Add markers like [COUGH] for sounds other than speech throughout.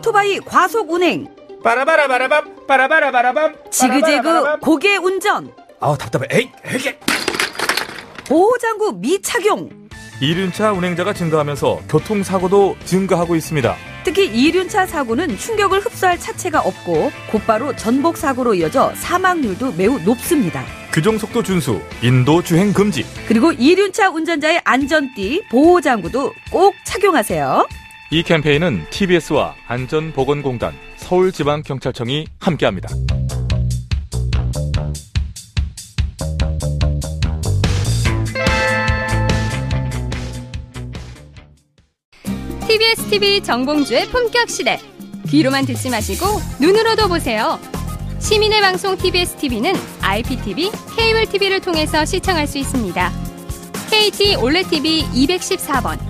오토바이 과속 운행. 빠라바라바라밤 빠라바라바라밤 지그재그 고개 운전. 아우 답답해 에이 에이 보호장구 미착용. 이륜차 운행자가 증가하면서 교통사고도 증가하고 있습니다. 특히 이륜차 사고는 충격을 흡수할 차체가 없고 곧바로 전복 사고로 이어져 사망률도 매우 높습니다. 규정속도 준수, 인도 주행 금지. 그리고 이륜차 운전자의 안전띠, 보호장구도 꼭 착용하세요. 이 캠페인은 TBS와 안전보건공단, 서울지방경찰청이 함께합니다. TBS 정봉주의 품격 시대. 귀로만 듣지 마시고 눈으로도 보세요. 시민의 방송 TBS TV는 IPTV, 케이블 TV를 통해서 시청할 수 있습니다. KT olleh TV 214번,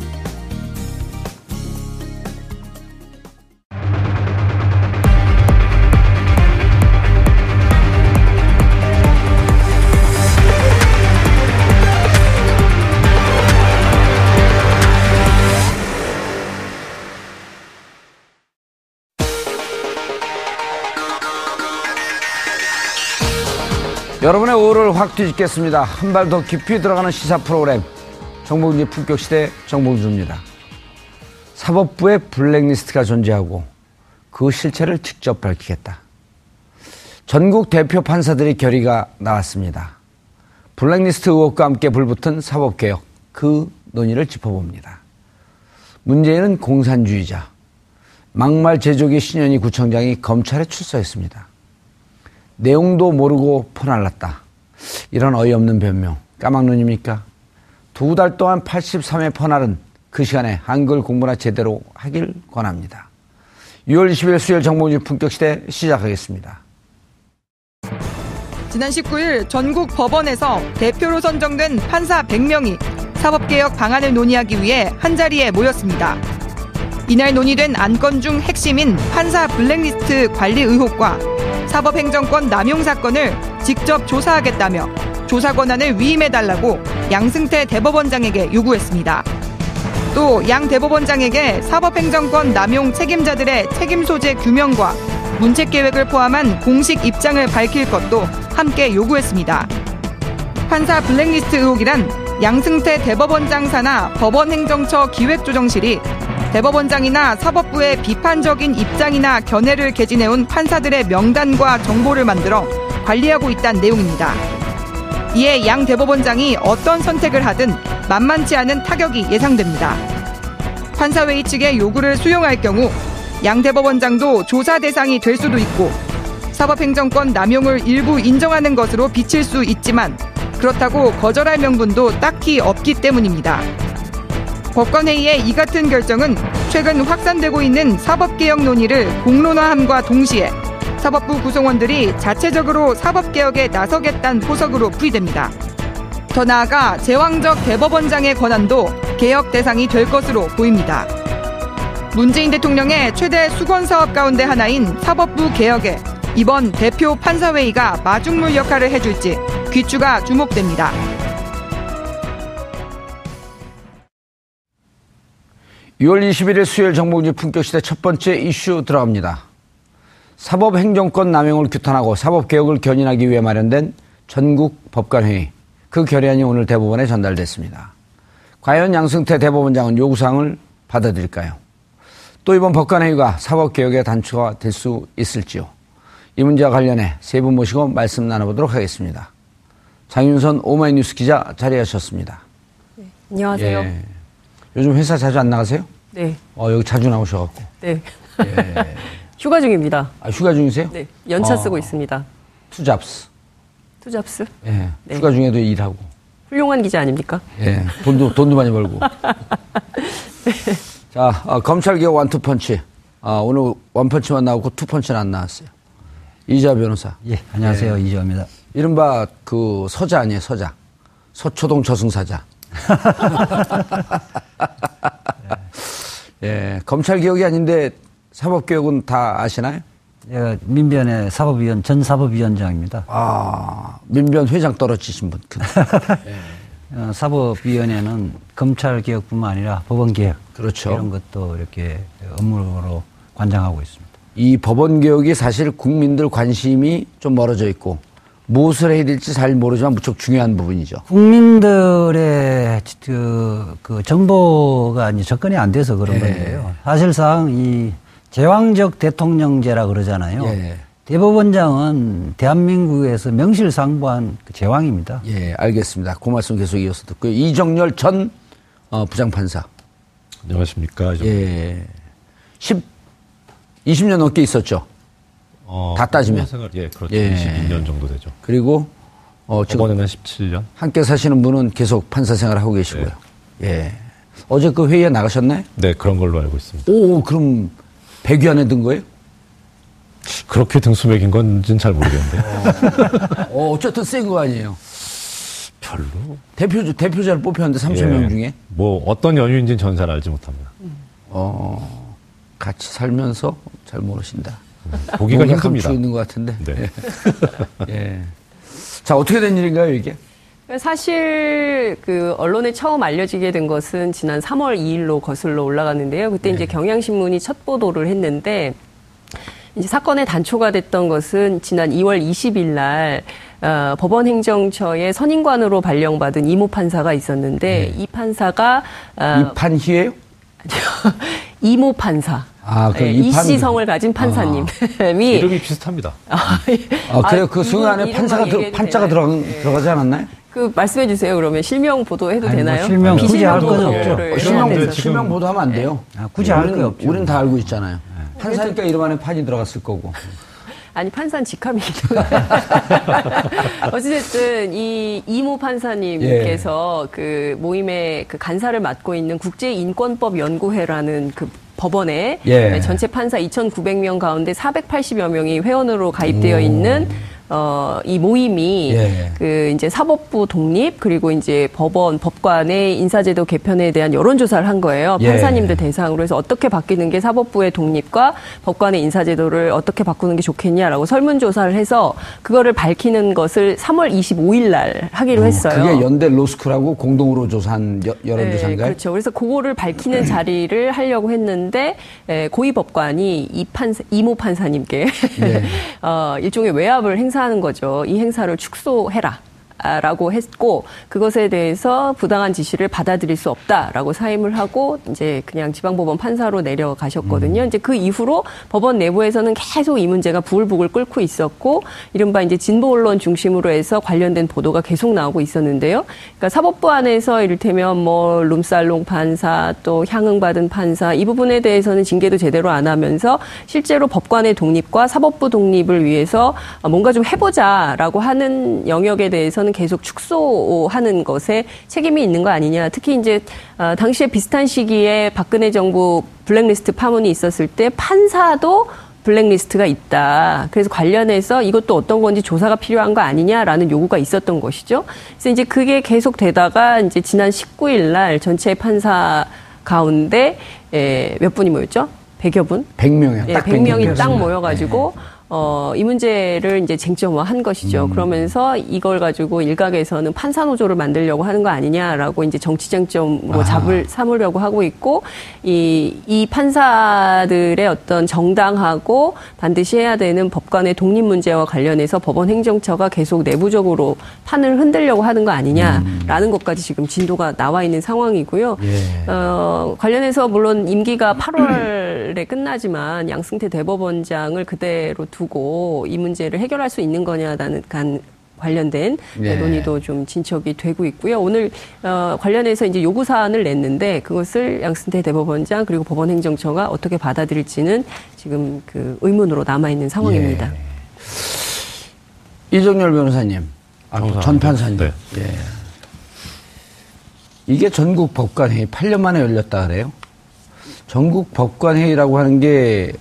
여러분의 오후를 확 뒤집겠습니다. 한 발 더 깊이 들어가는 시사 프로그램 정봉주의 품격 시대 정봉주입니다. 사법부에 블랙리스트가 존재하고 그 실체를 직접 밝히겠다. 전국 대표 판사들이 결의가 나왔습니다. 블랙리스트 의혹과 함께 불붙은 사법개혁 그 논의를 짚어봅니다. 문제는 공산주의자 막말 제조기 신현희 구청장이 검찰에 출소했습니다. 내용도 모르고 퍼날랐다. 이런 어이없는 변명. 까막눈입니까? 두 달 동안 83회 퍼날은 그 시간에 한글 공부나 제대로 하길 권합니다. 6월 20일 수요일 정봉주 품격시대 시작하겠습니다. 지난 19일 전국 법원에서 대표로 선정된 판사 100명이 사법개혁 방안을 논의하기 위해 한자리에 모였습니다. 이날 논의된 안건 중 핵심인 판사 블랙리스트 관리 의혹과 사법행정권 남용 사건을 직접 조사하겠다며 조사 권한을 위임해달라고 양승태 대법원장에게 요구했습니다. 또 양 대법원장에게 사법행정권 남용 책임자들의 책임 소재 규명과 문책 계획을 포함한 공식 입장을 밝힐 것도 함께 요구했습니다. 판사 블랙리스트 의혹이란 양승태 대법원장 산하 법원행정처 기획조정실이 대법원장이나 사법부의 비판적인 입장이나 견해를 개진해온 판사들의 명단과 정보를 만들어 관리하고 있다는 내용입니다. 이에 양 대법원장이 어떤 선택을 하든 만만치 않은 타격이 예상됩니다. 판사회의 측의 요구를 수용할 경우 양 대법원장도 조사 대상이 될 수도 있고 사법행정권 남용을 일부 인정하는 것으로 비칠 수 있지만 그렇다고 거절할 명분도 딱히 없기 때문입니다. 법관회의의 이 같은 결정은 최근 확산되고 있는 사법개혁 논의를 공론화함과 동시에 사법부 구성원들이 자체적으로 사법개혁에 나서겠다는 포석으로 풀이됩니다. 더 나아가 제왕적 대법원장의 권한도 개혁 대상이 될 것으로 보입니다. 문재인 대통령의 최대 수건 사업 가운데 하나인 사법부 개혁에 이번 대표 판사회의가 마중물 역할을 해줄지 귀추가 주목됩니다. 6월 21일 수요일 정봉주 품격시대 첫 번째 이슈 들어갑니다. 사법행정권 남용을 규탄하고 사법개혁을 견인하기 위해 마련된 전국 법관회의. 그 결의안이 오늘 대법원에 전달됐습니다. 과연 양승태 대법원장은 요구사항을 받아들일까요? 또 이번 법관회의가 사법개혁의 단초가 될 수 있을지요. 이 문제와 관련해 세 분 모시고 말씀 나눠보도록 하겠습니다. 장윤선 오마이뉴스 기자 자리하셨습니다. 안녕하세요. 예. 요즘 회사 자주 안 나가세요? 네, 어, 여기 자주 나오셔갖고. 네. 예. [LAUGHS] 휴가 중입니다. 아, 휴가 중이세요? 네, 연차 어. 쓰고 있습니다. Two jobs. Two jobs? 예. 네. 휴가 중에도 일하고. 훌륭한 기자 아닙니까? 예. 돈도, 돈도 많이 벌고. [LAUGHS] 자, 어, 검찰개혁 원투펀치. 아, 오늘 one punch만 나오고 two punch는 안 나왔어요. 이재화 변호사. 예, 안녕하세요. 이재화입니다. 이른바 그 서자 아니에요, 서자. 서초동 저승사자. 예, 검찰 개혁이 아닌데 사법 개혁은 다 아시나요? 제가 민변의 사법위원, 전 사법위원장입니다. 아, 민변 회장 떨어지신 분. 그- [LAUGHS] 어, 사법위원회는 검찰 개혁뿐만 아니라 법원 개혁. 그렇죠. 이런 것도 이렇게 업무로 관장하고 있습니다. 이 법원 개혁이 사실 국민들 관심이 좀 멀어져 있고 무엇을 해야 될지 잘 모르지만 무척 중요한 부분이죠. 국민들의 그, 그 정보가 이제 접근이 안 돼서 그런 예. 건데요. 사실상 이 제왕적 대통령제라 그러잖아요. 예. 대법원장은 대한민국에서 명실상부한 그 제왕입니다. 예, 알겠습니다. 그 말씀 계속 이어서 듣고요. 이정열 전 어, 부장판사. 안녕하십니까. 저, 예. 10, 20년 넘게 있었죠. 어, 다 따지면. 생활, 예, 그렇죠. 예. 22년 정도 되죠. 그리고 어, 지금 법원에는 17년. 함께 사시는 분은 계속 판사 생활을 하고 계시고요. 예. 어제 그 회의에 나가셨나요? 네, 그런 걸로 알고 있습니다. 오, 그럼 100위 안에 든 거예요? 그렇게 등수 매긴 건지는 잘 모르겠는데. 어, 어쨌든 센 거 아니에요. 별로. 대표, 대표자를 뽑혔는데 30명 예. 중에. 뭐 어떤 연유인지는 전 잘 알지 못합니다. 어, 같이 살면서 잘 모르신다. 보기가 힘듭니다. 있는 것 같은데. 네. 예. 자, 어떻게 된 일인가요, 이게? 사실 그 언론에 처음 알려지게 된 것은 지난 3월 2일로 거슬러 올라갔는데요. 그때 네. 이제 경향신문이 첫 보도를 했는데 이제 사건의 단초가 됐던 것은 지난 2월 20일 날 어, 법원 행정처의 선임관으로 발령받은 이모 판사가 있었는데 이 판사가 어, 네. 이판희예요 [LAUGHS] 이모 판사. 아, 그 예, 이판- 이씨성을 가진 판사님이 [LAUGHS] 이름이 비슷합니다. 아, 그래요? 그 순간에 이름만 판사가 들, 얘기해도 판자가 들어, 되나요? 네. 들어가지 않았나요? 그 말씀해 주세요. 그러면 실명 보도해도 아니, 뭐 되나요? 실명 굳이 비실명 할건 없죠. 실명, 네. 실명 보도하면 안 돼요. 아, 굳이 할거 없죠. 우리는 다 알고 있잖아요. 판사니까 이름 안에 판이 들어갔을 거고. [LAUGHS] 아니 판사는 직함이기도 [LAUGHS] 어찌됐든 이 이모 판사님께서 예. 그 모임의 그 간사를 맡고 있는 국제인권법 연구회라는 그 법원에 예. 전체 판사 2,900명 가운데 480여 명이 회원으로 가입되어 있는 어, 이 모임이 예. 그 이제 사법부 독립 그리고 이제 법원 법관의 인사제도 개편에 대한 여론조사를 한 거예요. 예. 판사님들 대상으로 해서 어떻게 바뀌는 게 사법부의 독립과 법관의 인사제도를 어떻게 바꾸는 게 좋겠냐라고 설문조사를 해서 그거를 밝히는 것을 3월 25일 날 하기로 했어요. 그게 연대 로스쿨하고 공동으로 조사한 여, 여론조사인가요? 네, 그렇죠. 그래서 그거를 밝히는 자리를 하려고 했는데 에, 고위 법관이 이 판사, 이모 판사님께 네. [LAUGHS] 어, 일종의 외압을 행사 하는 거죠. 이 행사를 축소해라. 아, 라고 했고 그것에 대해서 부당한 지시를 받아들일 수 없다라고 사임을 하고 이제 그냥 지방법원 판사로 내려가셨거든요. 이제 그 이후로 법원 내부에서는 계속 이 문제가 부글부글 끓고 있었고 이른바 이제 진보 언론 중심으로 해서 관련된 보도가 계속 나오고 있었는데요. 그러니까 사법부 안에서 이를테면 뭐 룸살롱 판사 또 향응받은 판사 이 부분에 대해서는 징계도 제대로 안 하면서 실제로 법관의 독립과 사법부 독립을 위해서 뭔가 좀 해보자라고 하는 영역에 대해서는 계속 축소하는 것에 책임이 있는 거 아니냐. 특히 이제 어, 당시에 비슷한 시기에 박근혜 정부 블랙리스트 파문이 있었을 때 판사도 블랙리스트가 있다. 그래서 관련해서 이것도 어떤 건지 조사가 필요한 거 아니냐라는 요구가 있었던 것이죠. 그래서 이제 그게 계속 되다가 이제 지난 19일 날 전체 판사 가운데 에, 몇 분이 모였죠? 100여 분? 100명이요. 예, 딱 100명이 100명. 딱 모여가지고 어, 이 문제를 이제 쟁점화한 것이죠. 그러면서 이걸 가지고 일각에서는 판사 노조를 만들려고 하는 거 아니냐라고 이제 정치 쟁점으로 잡을 삼으려고 하고 있고 이, 이 판사들의 어떤 정당하고 반드시 해야 되는 법관의 독립 문제와 관련해서 법원 행정처가 계속 내부적으로 판을 흔들려고 하는 거 아니냐라는 것까지 지금 진도가 나와 있는 상황이고요. 예. 어, 관련해서 물론 임기가 8월 말에 [CLEARS THROAT] 끝나지만 양승태 대법원장을 그대로 두고 이 문제를 해결할 수 있는 거냐라는 간 관련된 네. 논의도 좀 진척이 되고 있고요. 오늘 어, 관련해서 이제 요구 사안을 냈는데 그것을 양승태 대법원장 그리고 법원행정처가 어떻게 받아들일지는 지금 그 의문으로 남아 있는 상황입니다. 이정열 변호사님, 아. 전 판사님. 네. 예. 이게 전국 법관회의 8년 만에 열렸다 그래요? 전국 법관회의라고 하는 게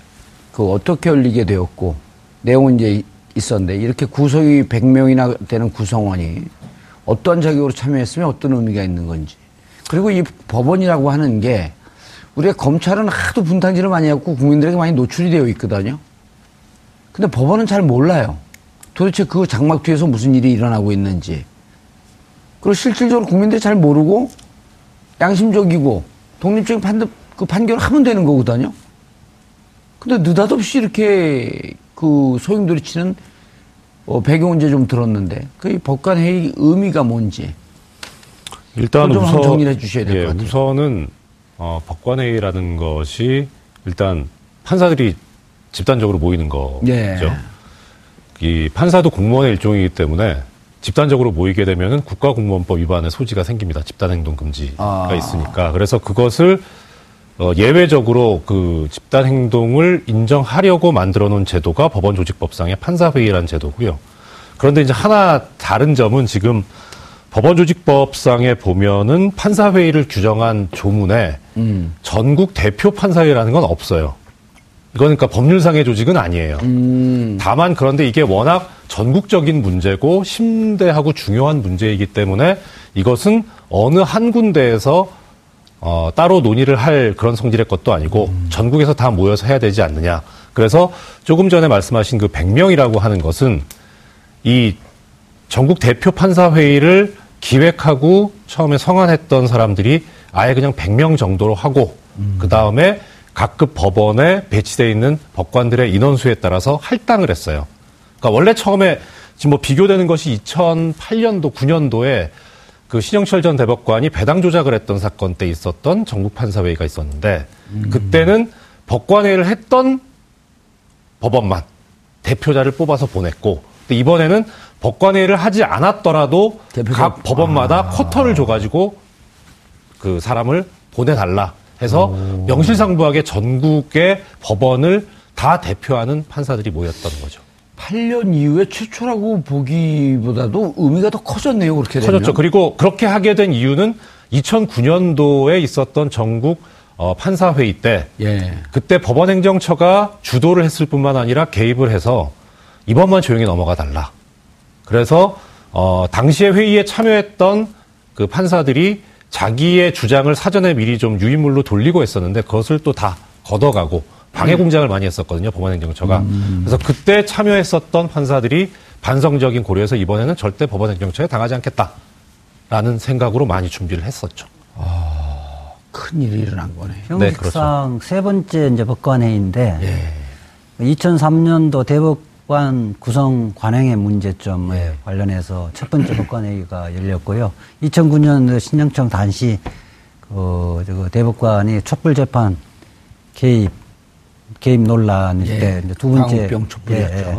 그 어떻게 열리게 되었고 내용은 이제 있었는데 이렇게 구성이 100명이나 되는 구성원이 어떠한 자격으로 참여했으면 어떤 의미가 있는 건지 그리고 이 법원이라고 하는 게 우리가 검찰은 하도 분탕질을 많이 하고 국민들에게 많이 노출이 되어 있거든요. 근데 법원은 잘 몰라요. 도대체 그 장막 뒤에서 무슨 일이 일어나고 있는지. 그리고 실질적으로 국민들이 잘 모르고 양심적이고 독립적인 판, 그 판결을 하면 되는 거거든요. 근데 느닷없이 이렇게 그 소용돌이 치는 어, 배경은 이제 좀 들었는데 그 법관 회의 의미가 뭔지. 일단 좀 우선 정리를 해주셔야 될것 예, 같아요. 우선은 어, 법관 회의라는 것이 일단 판사들이 집단적으로 모이는 거죠. 예. 이 판사도 공무원의 일종이기 때문에 집단적으로 모이게 되면은 국가공무원법 위반의 소지가 생깁니다. 집단행동 금지가 아. 있으니까. 그래서 그것을 어, 예외적으로 그 집단 행동을 인정하려고 만들어 놓은 제도가 법원 조직법상의 판사회의라는 제도고요. 그런데 이제 하나 다른 점은 지금 법원 조직법상에 보면은 판사회의를 규정한 조문에 음. 전국 대표 판사회라는 건 없어요. 그러니까 법률상의 조직은 아니에요. 음. 다만 그런데 이게 워낙 전국적인 문제고 심대하고 중요한 문제이기 때문에 이것은 어느 한 군데에서 어, 따로 논의를 할 그런 성질의 것도 아니고 전국에서 다 모여서 해야 되지 않느냐. 그래서 조금 전에 말씀하신 그 100명이라고 하는 것은 이 전국 대표 판사 회의를 기획하고 처음에 성안했던 사람들이 아예 그냥 100명 정도로 하고 그 다음에 각급 법원에 배치돼 있는 법관들의 인원수에 따라서 할당을 했어요. 그러니까 원래 처음에 지금 뭐 비교되는 것이 2008년도 9년도에 그 신영철 전 대법관이 배당 조작을 했던 사건 때 있었던 전국 판사 회의가 있었는데 그때는 법관회의를 했던 법원만 대표자를 뽑아서 보냈고 이번에는 법관회의를 하지 않았더라도 대표자- 각 법원마다 쿼터를 줘가지고 그 사람을 보내달라 해서 명실상부하게 전국의 법원을 다 대표하는 판사들이 모였던 거죠. 8년 이후에 최초라고 보기보다도 의미가 더 커졌네요, 그렇게 되면. 커졌죠. 그리고 그렇게 하게 된 이유는 2009년도에 있었던 전국 어, 판사회의 때 예. 그때 법원행정처가 주도를 했을 뿐만 아니라 개입을 해서 이번만 조용히 넘어가 달라. 그래서 어, 당시에 회의에 참여했던 그 판사들이 자기의 주장을 사전에 미리 좀 유인물로 돌리고 했었는데 그것을 또 다 걷어가고 방해 공작을 많이 했었거든요 법원행정처가. 그래서 그때 참여했었던 판사들이 반성적인 고려에서 이번에는 절대 법원행정처에 당하지 않겠다라는 생각으로 많이 준비를 했었죠. 큰 일이 일어난 거네. 형식상 그렇죠. 세 번째 이제 법관회의인데 예. 2003년도 대법관 구성 관행의 문제점에 예. 관련해서 첫 번째 법관회의가 열렸고요. 2009년 신영청 단시 그 저거 대법관이 촛불 재판 개입 개입 논란 예. 때 이제 두 번째. 예, 예.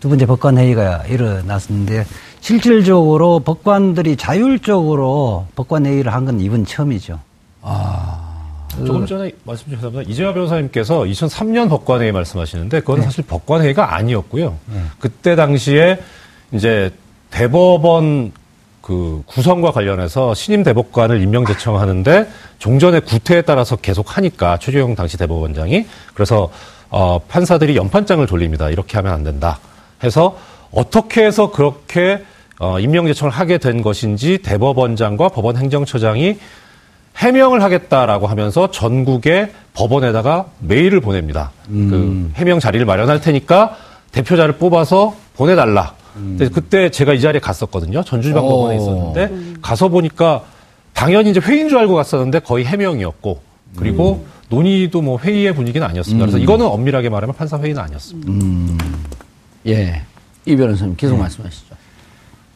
두 번째 법관 회의가 일어났었는데 실질적으로 법관들이 자율적으로 법관 회의를 한 건 이번 처음이죠. 조금 전에 말씀 주셨습니다. 이재화 변호사님께서 2003년 법관회의 말씀하시는데 그건 사실 법관회의가 아니었고요. 그때 당시에 이제 대법원 그 구성과 관련해서 신임 대법관을 임명 제청하는데 종전의 구태에 따라서 계속 하니까 최재형 당시 대법원장이 그래서 어, 판사들이 연판장을 돌립니다. 이렇게 하면 안 된다. 해서 어떻게 해서 그렇게 어, 임명 제청을 하게 된 것인지 대법원장과 법원 행정처장이 해명을 하겠다라고 하면서 전국의 법원에다가 메일을 보냅니다. 그 해명 자리를 마련할 테니까 대표자를 뽑아서 보내달라. 근데 그때 제가 이 자리에 갔었거든요. 전주지방 오. 법원에 있었는데 가서 보니까 당연히 이제 회의인 줄 알고 갔었는데 거의 해명이었고 그리고 논의도 뭐 회의의 분위기는 아니었습니다. 그래서 이거는 엄밀하게 말하면 판사 회의는 아니었습니다. 예. 이 변호사님 계속 말씀하시죠.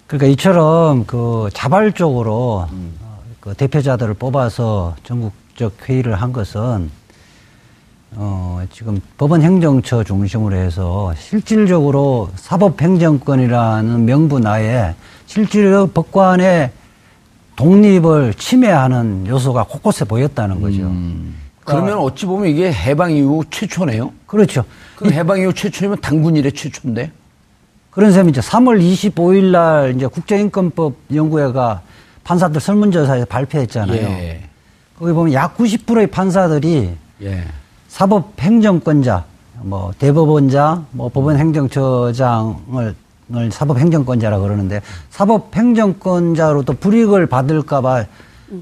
그러니까 이처럼 그 자발적으로 어, 그 대표자들을 뽑아서 전국적 회의를 한 것은 어 지금 법원 행정처 중심으로 해서 실질적으로 사법행정권이라는 명분 하에 실질적으로 법관의 독립을 침해하는 요소가 곳곳에 보였다는 거죠. 음. 그러면 어찌 보면 이게 해방 이후 최초네요. 그렇죠. 그 해방 이후 최초면 당군 이래 최초인데. 그런 셈이죠. 3월 25일 날 이제 국제인권법 연구회가 판사들 설문조사에서 발표했잖아요. 예. 거기 보면 약 90%의 판사들이 예. 사법 행정권자, 뭐 대법원장, 뭐 법원 행정처장을 을 사법 행정권자라 그러는데 사법 행정권자로 또 불이익을 받을까봐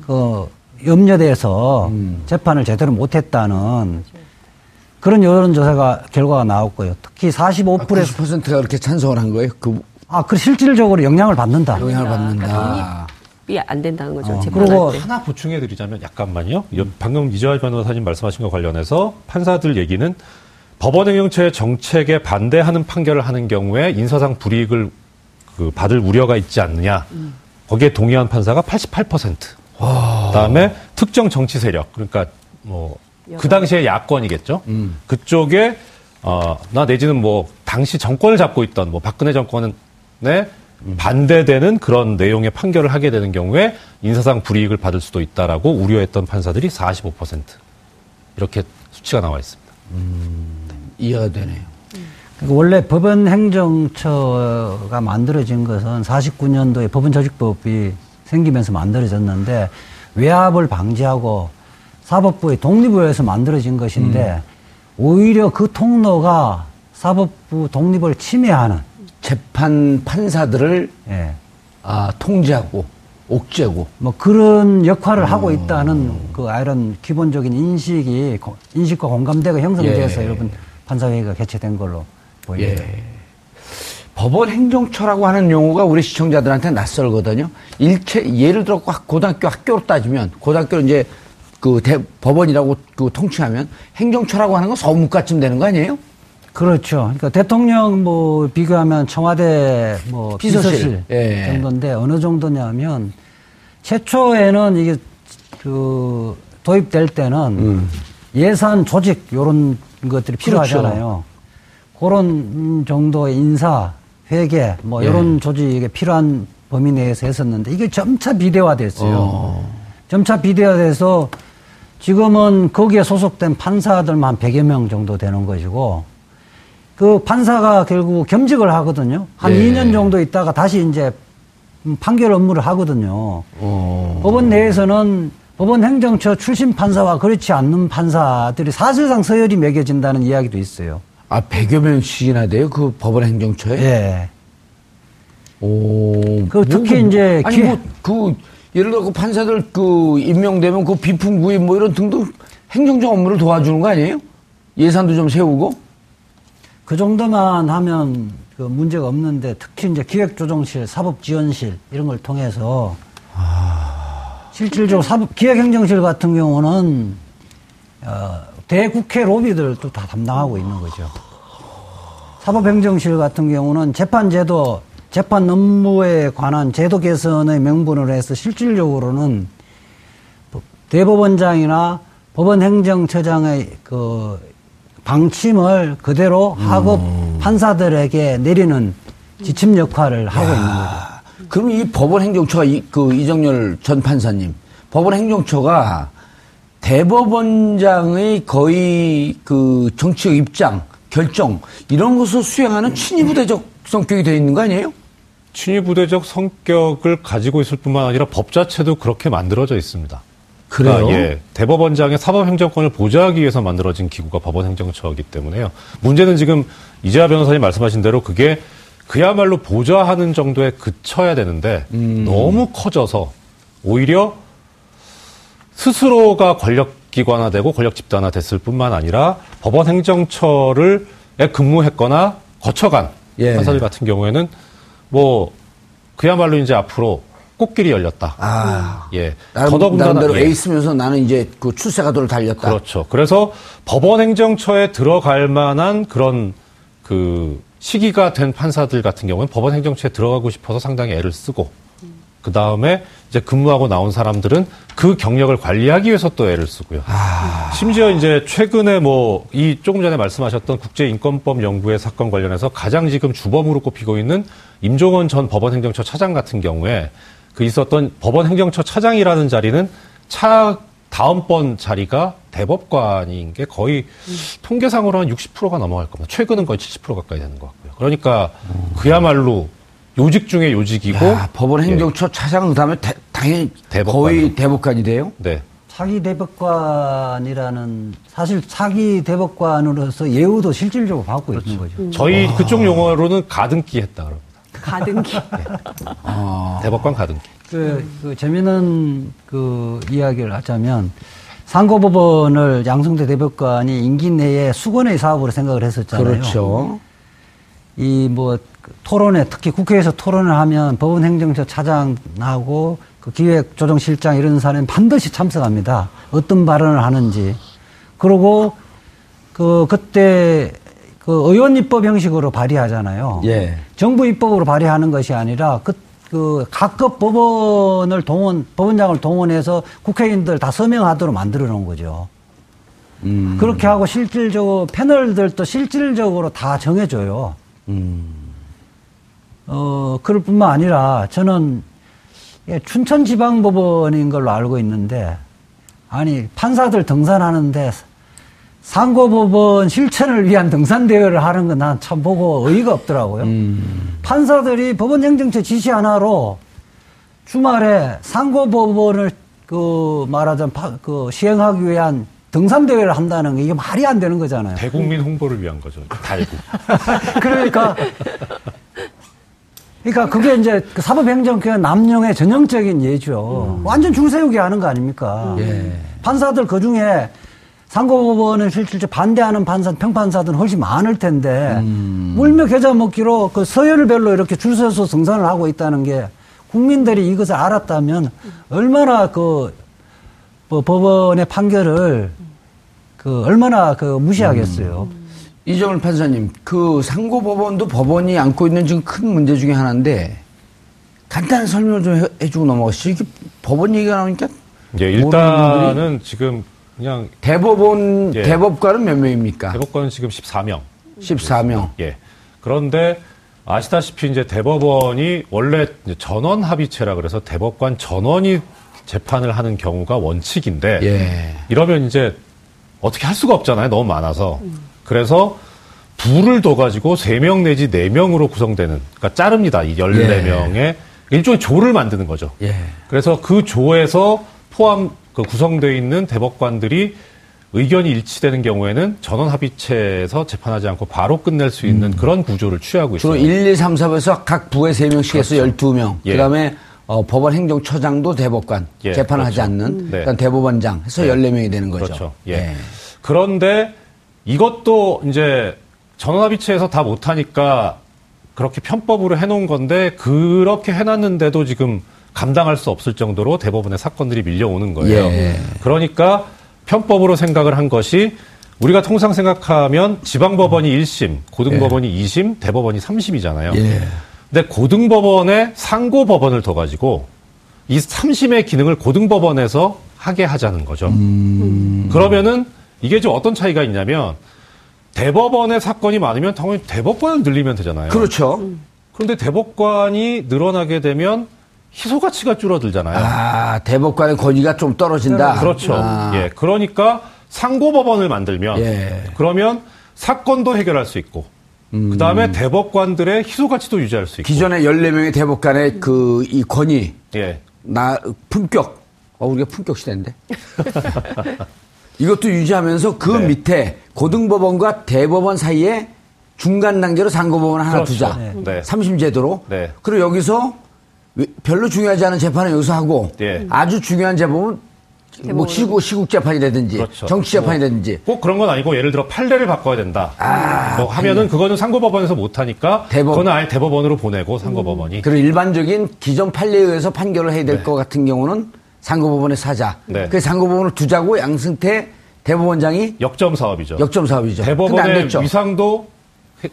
그 염려돼서 재판을 제대로 못했다는 그런 여론조사가 결과가 나왔고요. 특히 45%에서 90%가 그렇게 찬성을 한 거예요. 그 아, 그 실질적으로 영향을 받는다. 영향을 그러니까 받는다. 독립이 안 된다는 거죠. 어, 그리고 때. 하나 보충해 드리자면 약간만요. 여- 방금 이재화 변호사님 말씀하신 것 관련해서 판사들 얘기는 법원 행정처의 정책에 반대하는 판결을 하는 경우에 인사상 불이익을 그 받을 우려가 있지 않느냐. 거기에 동의한 판사가 88%. 그다음에 특정 정치 세력 그러니까 뭐 그 당시에 야권이겠죠. 그쪽에 어나 내지는 뭐 당시 정권을 잡고 있던 뭐 박근혜 정권에 반대되는 그런 내용의 판결을 하게 되는 경우에 인사상 불이익을 받을 수도 있다라고 우려했던 판사들이 45% 이렇게 수치가 나와 있습니다. 이해가 되네요. 그러니까 원래 법원 행정처가 만들어진 것은 49년도에 법원 조직법이 생기면서 만들어졌는데 외압을 방지하고 사법부의 독립을 위해서 만들어진 것인데 오히려 그 통로가 사법부 독립을 침해하는 재판 판사들을 예. 아, 통제하고 옥죄고 뭐 그런 역할을 하고 있다는 그 이런 기본적인 인식이 고- 인식과 공감대가 형성돼서 예. 여러분 판사회의가 개최된 걸로 보입니다. 예. 법원 행정처라고 하는 용어가 우리 시청자들한테 낯설거든요. 일체 예를 들어 학- 고등학교 학교로 따지면 고등학교 이제 그 대, 법원이라고 그 통칭하면 행정처라고 하는 건 서무과쯤 되는 거 아니에요? 그렇죠. 그러니까 대통령 뭐 비교하면 청와대 뭐 비서실. 비서실, 예. 정도인데 어느 정도냐면 최초에는 이게 그 도입될 때는 음. 예산 조직 요런 것들이 필요하잖아요. 그런 음, 정도의 인사, 회계 뭐 예. 요런 조직이 필요한 범위 내에서 했었는데 이게 점차 비대화됐어요. 점차 비대화돼서 지금은 거기에 소속된 판사들만 100여 명 정도 되는 것이고 그 판사가 결국 겸직을 하거든요. 한 예. 2년 정도 있다가 다시 이제 음, 판결 업무를 하거든요. 어. 법원 내에서는 법원 행정처 출신 판사와 그렇지 않는 판사들이 사실상 서열이 매겨진다는 이야기도 있어요. 아, 100여 명씩이나 돼요? 그 법원 행정처에? 예. 오. 그 특히 뭐, 이제 아니, 뭐, 그, 예를 들어 그 판사들 그 임명되면 그 비품 구입 뭐 이런 등등 행정적 업무를 도와주는 거 아니에요? 예산도 좀 세우고? 그 정도만 하면 그 문제가 없는데 특히 이제 기획조정실, 사법지원실 이런 걸 통해서 실질적으로 사법 기획행정실 같은 경우는 어, 대국회 로비들도 다 담당하고 있는 거죠. 사법행정실 같은 경우는 재판제도, 재판 업무에 관한 제도 개선의 명분으로 해서 실질적으로는 대법원장이나 법원행정처장의 그 방침을 그대로 하급 판사들에게 내리는 지침 역할을 하고 있는 거죠. 그럼 이 법원 행정처가 이, 그 이정열 전 판사님, 법원 행정처가 대법원장의 거의 그 정치적 입장, 결정 이런 것을 수행하는 친위부대적 성격이 되어 있는 거 아니에요? 친위부대적 성격을 가지고 있을 뿐만 아니라 법 자체도 그렇게 만들어져 있습니다. 그래요? 그러니까 예, 대법원장의 사법행정권을 보좌하기 위해서 만들어진 기구가 법원행정처이기 때문에요. 문제는 지금 이재하 변호사님 말씀하신 대로 그게 그야말로 보좌하는 정도에 그쳐야 되는데 너무 커져서 오히려 스스로가 권력기관화되고 권력 집단화 됐을 뿐만 아니라 법원행정처를 에 근무했거나 거쳐간 예. 판사들 같은 경우에는 뭐 그야말로 이제 앞으로 꽃길이 열렸다. 아, 예. 나름, 더더군다나 예. 에이스면서 나는 이제 그 출세가도를 달렸다. 그렇죠. 그래서 법원 행정처에 들어갈 만한 그런 그 시기가 된 판사들 같은 경우는 법원 행정처에 들어가고 싶어서 상당히 애를 쓰고 그 다음에 이제 근무하고 나온 사람들은 그 경력을 관리하기 위해서 또 애를 쓰고요. 심지어 이제 최근에 뭐 이 조금 전에 말씀하셨던 국제인권법 연구회 사건 관련해서 가장 지금 주범으로 꼽히고 있는 임종원 전 법원행정처 차장 같은 경우에 그 있었던 법원 행정처 차장이라는 자리는 차 다음번 자리가 대법관인 게 거의 통계상으로 한 60%가 넘어갈 겁니다. 최근은 거의 70% 가까이 되는 것 같고요. 그러니까 그야말로 요직 중에 요직이고 야, 법원 행정처 차장 그다음에 대- 당연히 대법관으로. 거의 대법관이 돼요. 네. 차기 대법관이라는 사실 차기 대법관으로서 예우도 실질적으로 받고 있는 거죠. 저희 그쪽 용어로는 가등기 했다 그럽니다. 가등기. [LAUGHS] 대법관 가등기. 그, 그 재미있는 그 이야기를 하자면 상고법원을 양승태 대법관이 임기 내에 수건의 사업으로 생각을 했었잖아요. 그렇죠. 이 뭐 토론회 특히 국회에서 토론을 하면 법원 행정처 차장하고 그 기획조정실장 이런 사람이 반드시 참석합니다. 어떤 발언을 하는지. 그리고 그 그때 그 의원 입법 형식으로 발의하잖아요. 예. 정부 입법으로 발의하는 것이 아니라 그, 그 각급 법원을 동원, 법원장을 동원해서 국회의원들 다 서명하도록 만들어 놓은 거죠. 음. 그렇게 하고 실질적으로 패널들도 실질적으로 다 정해줘요. 음. 어, 그럴 뿐만 아니라 저는 예, 춘천지방법원인 걸로 알고 있는데 아니 판사들 등산하는데 상고법원 실천을 위한 등산대회를 하는 건 난 참 보고 의의가 없더라고요. 음. 판사들이 법원 행정처 지시 하나로 주말에 상고법원을 그 말하자면 파- 그 시행하기 위한 등산대회를 한다는 게 이게 말이 안 되는 거잖아요. 대국민 홍보를 위한 거죠. 달국. [LAUGHS] 그러니까 그러니까 그게 이제 그 사법행정권 남용의 전형적인 예죠. 완전 줄 세우게 하는 거 아닙니까? 예. 판사들 그 중에 상고법원은 실질적으로 반대하는 판사, 평판사들은 훨씬 많을 텐데 물며 겨자 먹기로 그 서열별로 이렇게 줄 서서 승선을 하고 있다는 게 국민들이 이것을 알았다면 얼마나 그 뭐 법원의 판결을 그 얼마나 그 무시하겠어요. 이정을 판사님, 그 상고법원도 법원이 안고 있는 지금 큰 문제 중에 하나인데 간단한 설명을 좀 해- 해주고 넘어가시죠. 이게 법원 얘기가 나오니까 예, 일단은 지금 그냥 대법원 예. 대법관은 몇 명입니까? 대법관은 지금 14명. 14명. 예. 그런데 아시다시피 이제 대법원이 원래 전원 합의체라 그래서 대법관 전원이 재판을 하는 경우가 원칙인데 예. 이러면 이제 어떻게 할 수가 없잖아요. 너무 많아서. 그래서 부를 둬 가지고 3명 내지 4명으로 구성되는 그러니까 자릅니다. 이 14명의 일종의 조를 만드는 거죠. 예. 그래서 그 조에서 포함 그 구성되어 있는 대법관들이 의견이 일치되는 경우에는 전원 합의체에서 재판하지 않고 바로 끝낼 수 있는 그런 구조를 취하고 주로 있어요. 1, 2, 3, 4에서 각 부에 3명씩 해서 12명. 예. 그 다음에 어, 법원 행정처장도 대법관. 예, 재판을 하지 그렇죠. 않는. 네. 그다음 대법원장 해서 네. 14명이 되는 거죠. 그렇죠. 예. 그런데 이것도 이제 전원 합의체에서 다 못하니까 그렇게 편법으로 해놓은 건데 그렇게 해놨는데도 지금 감당할 수 없을 정도로 대법원의 사건들이 밀려오는 거예요. 예. 그러니까 편법으로 생각을 한 것이 우리가 통상 생각하면 지방법원이 1심, 고등법원이 2심, 대법원이 3심이잖아요. 예. 근데 고등법원에 상고법원을 더 가지고 이 3심의 기능을 고등법원에서 하게 하자는 거죠. 그러면은 이게 좀 어떤 차이가 있냐면 대법원의 사건이 많으면 당연히 대법관을 늘리면 되잖아요. 그렇죠. 그런데 대법관이 늘어나게 되면 희소 가치가 줄어들잖아요. 아, 대법관의 권위가 좀 떨어진다. 그렇죠. 아. 예. 그러니까 상고법원을 만들면 예. 그러면 사건도 해결할 수 있고 그다음에 대법관들의 희소 가치도 유지할 수 있고 기존의 14명의 대법관의 그 이 권위, 예. 나 품격. 어, 우리가 품격 시대인데. [LAUGHS] 이것도 유지하면서 그 네. 밑에 고등법원과 대법원 사이에 중간 단계로 상고법원 하나 그렇죠. 두자. 네. 네. 삼심 제도로. 네. 그리고 여기서 왜- 별로 중요하지 않은 재판은 여기서 하고 예. 아주 중요한 재판은 뭐 시국 시국 재판이라든지 그렇죠. 정치 재판이라든지 꼭 그런 건 아니고 예를 들어 판례를 바꿔야 된다. 뭐 하면은 그거는 상고법원에서 못 하니까 대법- 그거는 아예 대법원으로 보내고 상고법원이 그리고 일반적인 기존 판례에 의해서 판결을 해야 될것 같은 경우는 상고법원에 사자. 네. 그 상고법원을 두자고 양승태 대법원장이 역점 사업이죠. 역점 사업이죠. 대법원의. 위상도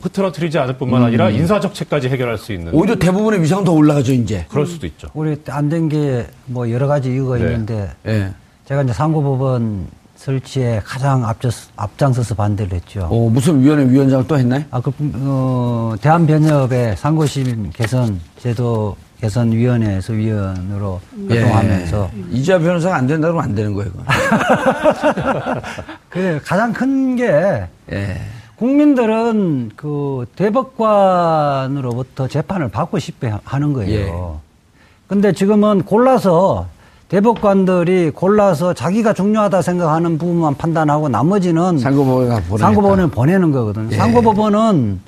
흐트러뜨리지 않을 뿐만 아니라 인사적체까지 해결할 수 있는 오히려 대부분의 위상은 더 올라가죠, 이제. 그럴 수도 있죠. 우리 안 된 게 뭐 여러 가지 이유가 네. 있는데 예. 제가 이제 상고법원 설치에 가장 앞장, 앞장서서 반대를 했죠. 어, 무슨 위원회 위원장을 또 했나요? 아, 그, 어, 대한변협의 상고심 개선 제도 개선위원회에서 위원으로 예. 활동하면서 이자 변호사가 안 된다 그러면 안 되는 거예요, 이거. [LAUGHS] 그 가장 큰게 예. 국민들은 그 대법관으로부터 재판을 받고 싶어 하는 거예요. 예. 근데 지금은 골라서 대법관들이 골라서 자기가 중요하다 생각하는 부분만 판단하고 나머지는 상고법원에 보내는 거거든요. 예. 상고법원은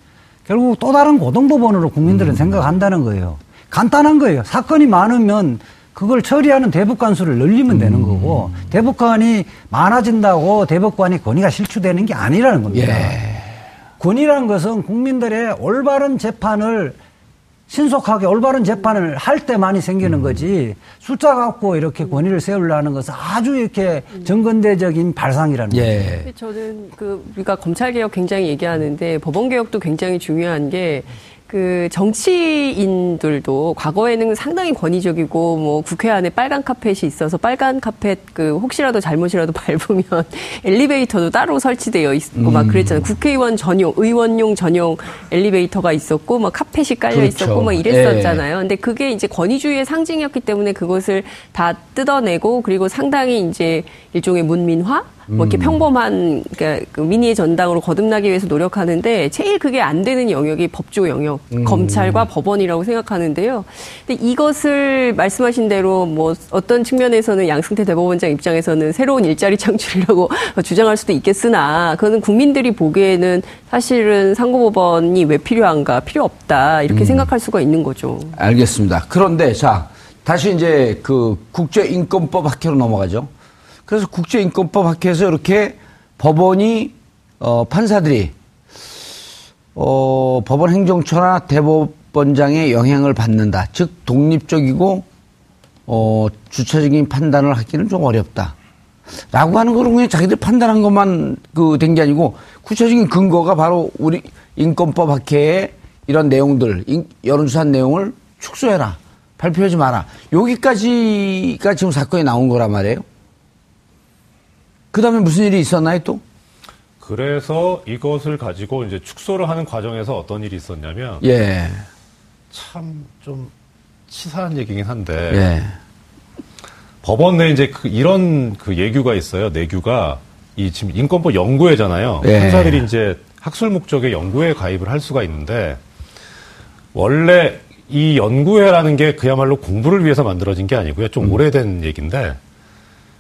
결국 또 다른 고등법원으로 국민들은 음. 생각한다는 거예요. 간단한 거예요. 사건이 많으면 그걸 처리하는 대법관 수를 늘리면 되는 음. 거고 대법관이 많아진다고 대법관이 권위가 실추되는 게 아니라는 겁니다. 예. 권위라는 것은 국민들의 올바른 재판을 신속하게 올바른 재판을 할 때만이 음. 생기는 거지 숫자 갖고 이렇게 권위를 세우려는 것은 아주 이렇게 정근대적인 발상이라는 예. 거죠. 저는 그 우리가 검찰 개혁 굉장히 얘기하는데 법원 개혁도 굉장히 중요한 게 그 정치인들도 과거에는 상당히 권위적이고 뭐 국회 안에 빨간 카펫이 있어서 빨간 카펫 그 혹시라도 잘못이라도 [LAUGHS] 밟으면 엘리베이터도 따로 설치되어 있고 막 그랬잖아요. 국회의원 전용, 의원용 전용 엘리베이터가 있었고 막 카펫이 깔려 그렇죠. 있었고 막 이랬었잖아요. 근데 그게 이제 권위주의의 상징이었기 때문에 그것을 다 뜯어내고 그리고 상당히 이제 일종의 문민화 뭐 이렇게 평범한 그러니까 그 민의의 전당으로 거듭나기 위해서 노력하는데 제일 그게 안 되는 영역이 법조 영역, 검찰과 법원이라고 생각하는데요. 근데 이것을 말씀하신 대로 뭐 어떤 측면에서는 양승태 대법원장 입장에서는 새로운 일자리 창출이라고 [LAUGHS] 주장할 수도 있겠으나 그거는 국민들이 보기에는 사실은 상고법원이 왜 필요한가 필요 없다 이렇게 생각할 수가 있는 거죠. 알겠습니다. 그런데 자 다시 이제 그 국제인권법 학회로 넘어가죠. 그래서 국제인권법 학회에서 이렇게 법원이 어, 판사들이 어, 법원 행정처나 대법원장의 영향을 받는다. 즉 독립적이고 어, 주체적인 판단을 하기는 좀 어렵다. 라고 하는 거는 그냥 자기들 판단한 것만 그 된 게 아니고 구체적인 근거가 바로 우리 인권법 학회의 이런 내용들, 인- 여론조사 내용을 축소해라. 발표하지 마라. 여기까지가 지금 사건이 나온 거란 말이에요. 그 다음에 무슨 일이 있었나요 또? 그래서 이것을 가지고 이제 축소를 하는 과정에서 어떤 일이 있었냐면 예. 참 좀 치사한 얘기긴 한데 예. 법원 내에 이제 그 이런 그 예규가 있어요. 내규가 이 지금 인권법 연구회잖아요. 예. 판사들이 이제 학술 목적의 연구회에 가입을 할 수가 있는데 원래 이 연구회라는 게 그야말로 공부를 위해서 만들어진 게 아니고요. 좀 오래된 얘기인데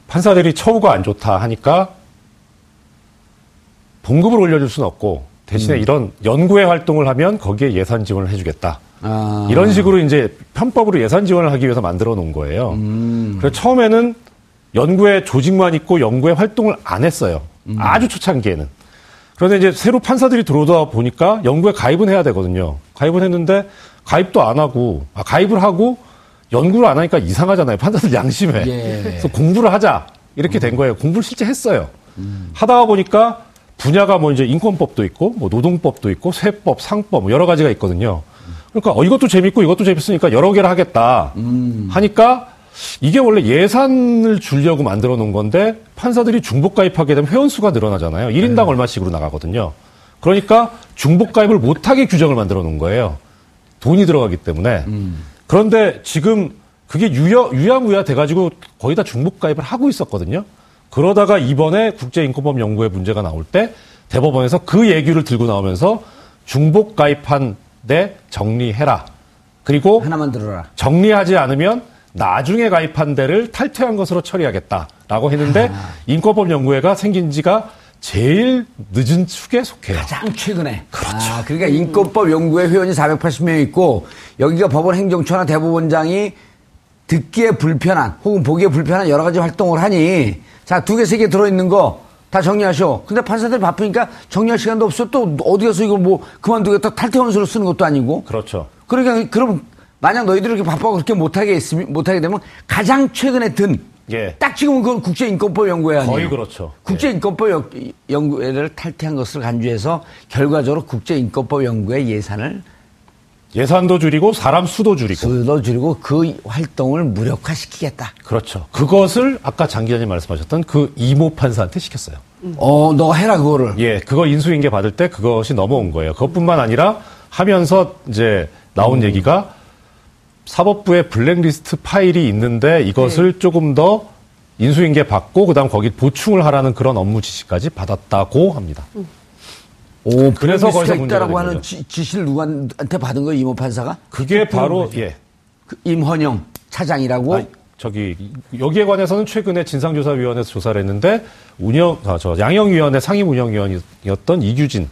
판사들이 처우가 안 좋다 하니까 봉급을 올려줄 수는 없고 대신에 이런 연구회 활동을 하면 거기에 예산 지원을 해주겠다. 아. 이런 식으로 이제 편법으로 예산 지원을 하기 위해서 만들어 놓은 거예요. 음. 그래서 처음에는 연구회 조직만 있고 연구회 활동을 안 했어요. 음. 아주 초창기에는. 그런데 이제 새로 판사들이 들어오다 보니까 연구에 가입은 해야 되거든요. 가입은 했는데 가입도 안 하고 아, 가입을 하고 연구를 안 하니까 이상하잖아요. 판사들 양심에. 예. 그래서 공부를 하자 이렇게 된 거예요. 공부를 실제 했어요. 음. 하다가 보니까 분야가 뭐 이제 인권법도 있고 뭐 노동법도 있고 세법, 상법 뭐 여러 가지가 있거든요. 그러니까 어, 이것도 재밌고 이것도 재밌으니까 여러 개를 하겠다 하니까 이게 원래 예산을 주려고 만들어 놓은 건데 판사들이 중복 가입하게 되면 회원 수가 늘어나잖아요. 1인당 얼마씩으로 나가거든요. 그러니까 중복 가입을 못하게 규정을 만들어 놓은 거예요. 돈이 들어가기 때문에. 그런데 지금 그게 유야, 유야무야 돼가지고 거의 다 중복 가입을 하고 있었거든요. 그러다가 이번에 국제인권법 연구회 문제가 나올 때 대법원에서 그 예규를 들고 나오면서 중복 가입한 데 정리해라. 그리고 하나만 들어라. 정리하지 않으면 나중에 가입한 데를 탈퇴한 것으로 처리하겠다라고 했는데 인권법 연구회가 생긴 지가 제일 늦은 축에 속해요. 가장 최근에. 그렇죠. 아, 그러니까 인권법 연구회 회원이 480명 있고 여기가 법원 행정처나 대법원장이 듣기에 불편한 혹은 보기에 불편한 여러 가지 활동을 하니 자, 두 개, 세 개 들어있는 거 다 정리하셔. 근데 판사들 바쁘니까 정리할 시간도 없어. 또 어디 가서 이걸 뭐 그만두겠다 탈퇴 원서를 쓰는 것도 아니고. 그렇죠. 그러니까 그럼 만약 너희들이 이렇게 바빠고 그렇게 못하게 있으면 못하게 되면 가장 최근에 든 예. 딱 지금 그건 국제인권법 연구회 아니에요? 거의 그렇죠. 국제인권법 연- 연구회를 탈퇴한 것을 간주해서 결과적으로 국제인권법 연구회 예산을 예산도 줄이고 사람 수도 줄이고. 수도 줄이고 그 활동을 무력화시키겠다. 그렇죠. 그것을 아까 장 기자님 말씀하셨던 그 이모 판사한테 시켰어요. 어, 너가 해라 그거를. 예, 그거 인수인계 받을 때 그것이 넘어온 거예요. 그것뿐만 아니라 하면서 이제 나온 얘기가 사법부에 블랙리스트 파일이 있는데 이것을 조금 더 인수인계 받고 그다음 거기 보충을 하라는 그런 업무 지시까지 받았다고 합니다. 오, 그래서 거기서 있다라고 된 하는. 지, 지시를 누구한테 받은 거예요, 이모 판사가? 그게 바로 예. 그 임헌영 차장이라고. 아, 저기 여기에 관해서는 최근에 진상조사위원회에서 조사를 했는데 운영 아, 저 양형위원회 상임운영위원이었던 이규진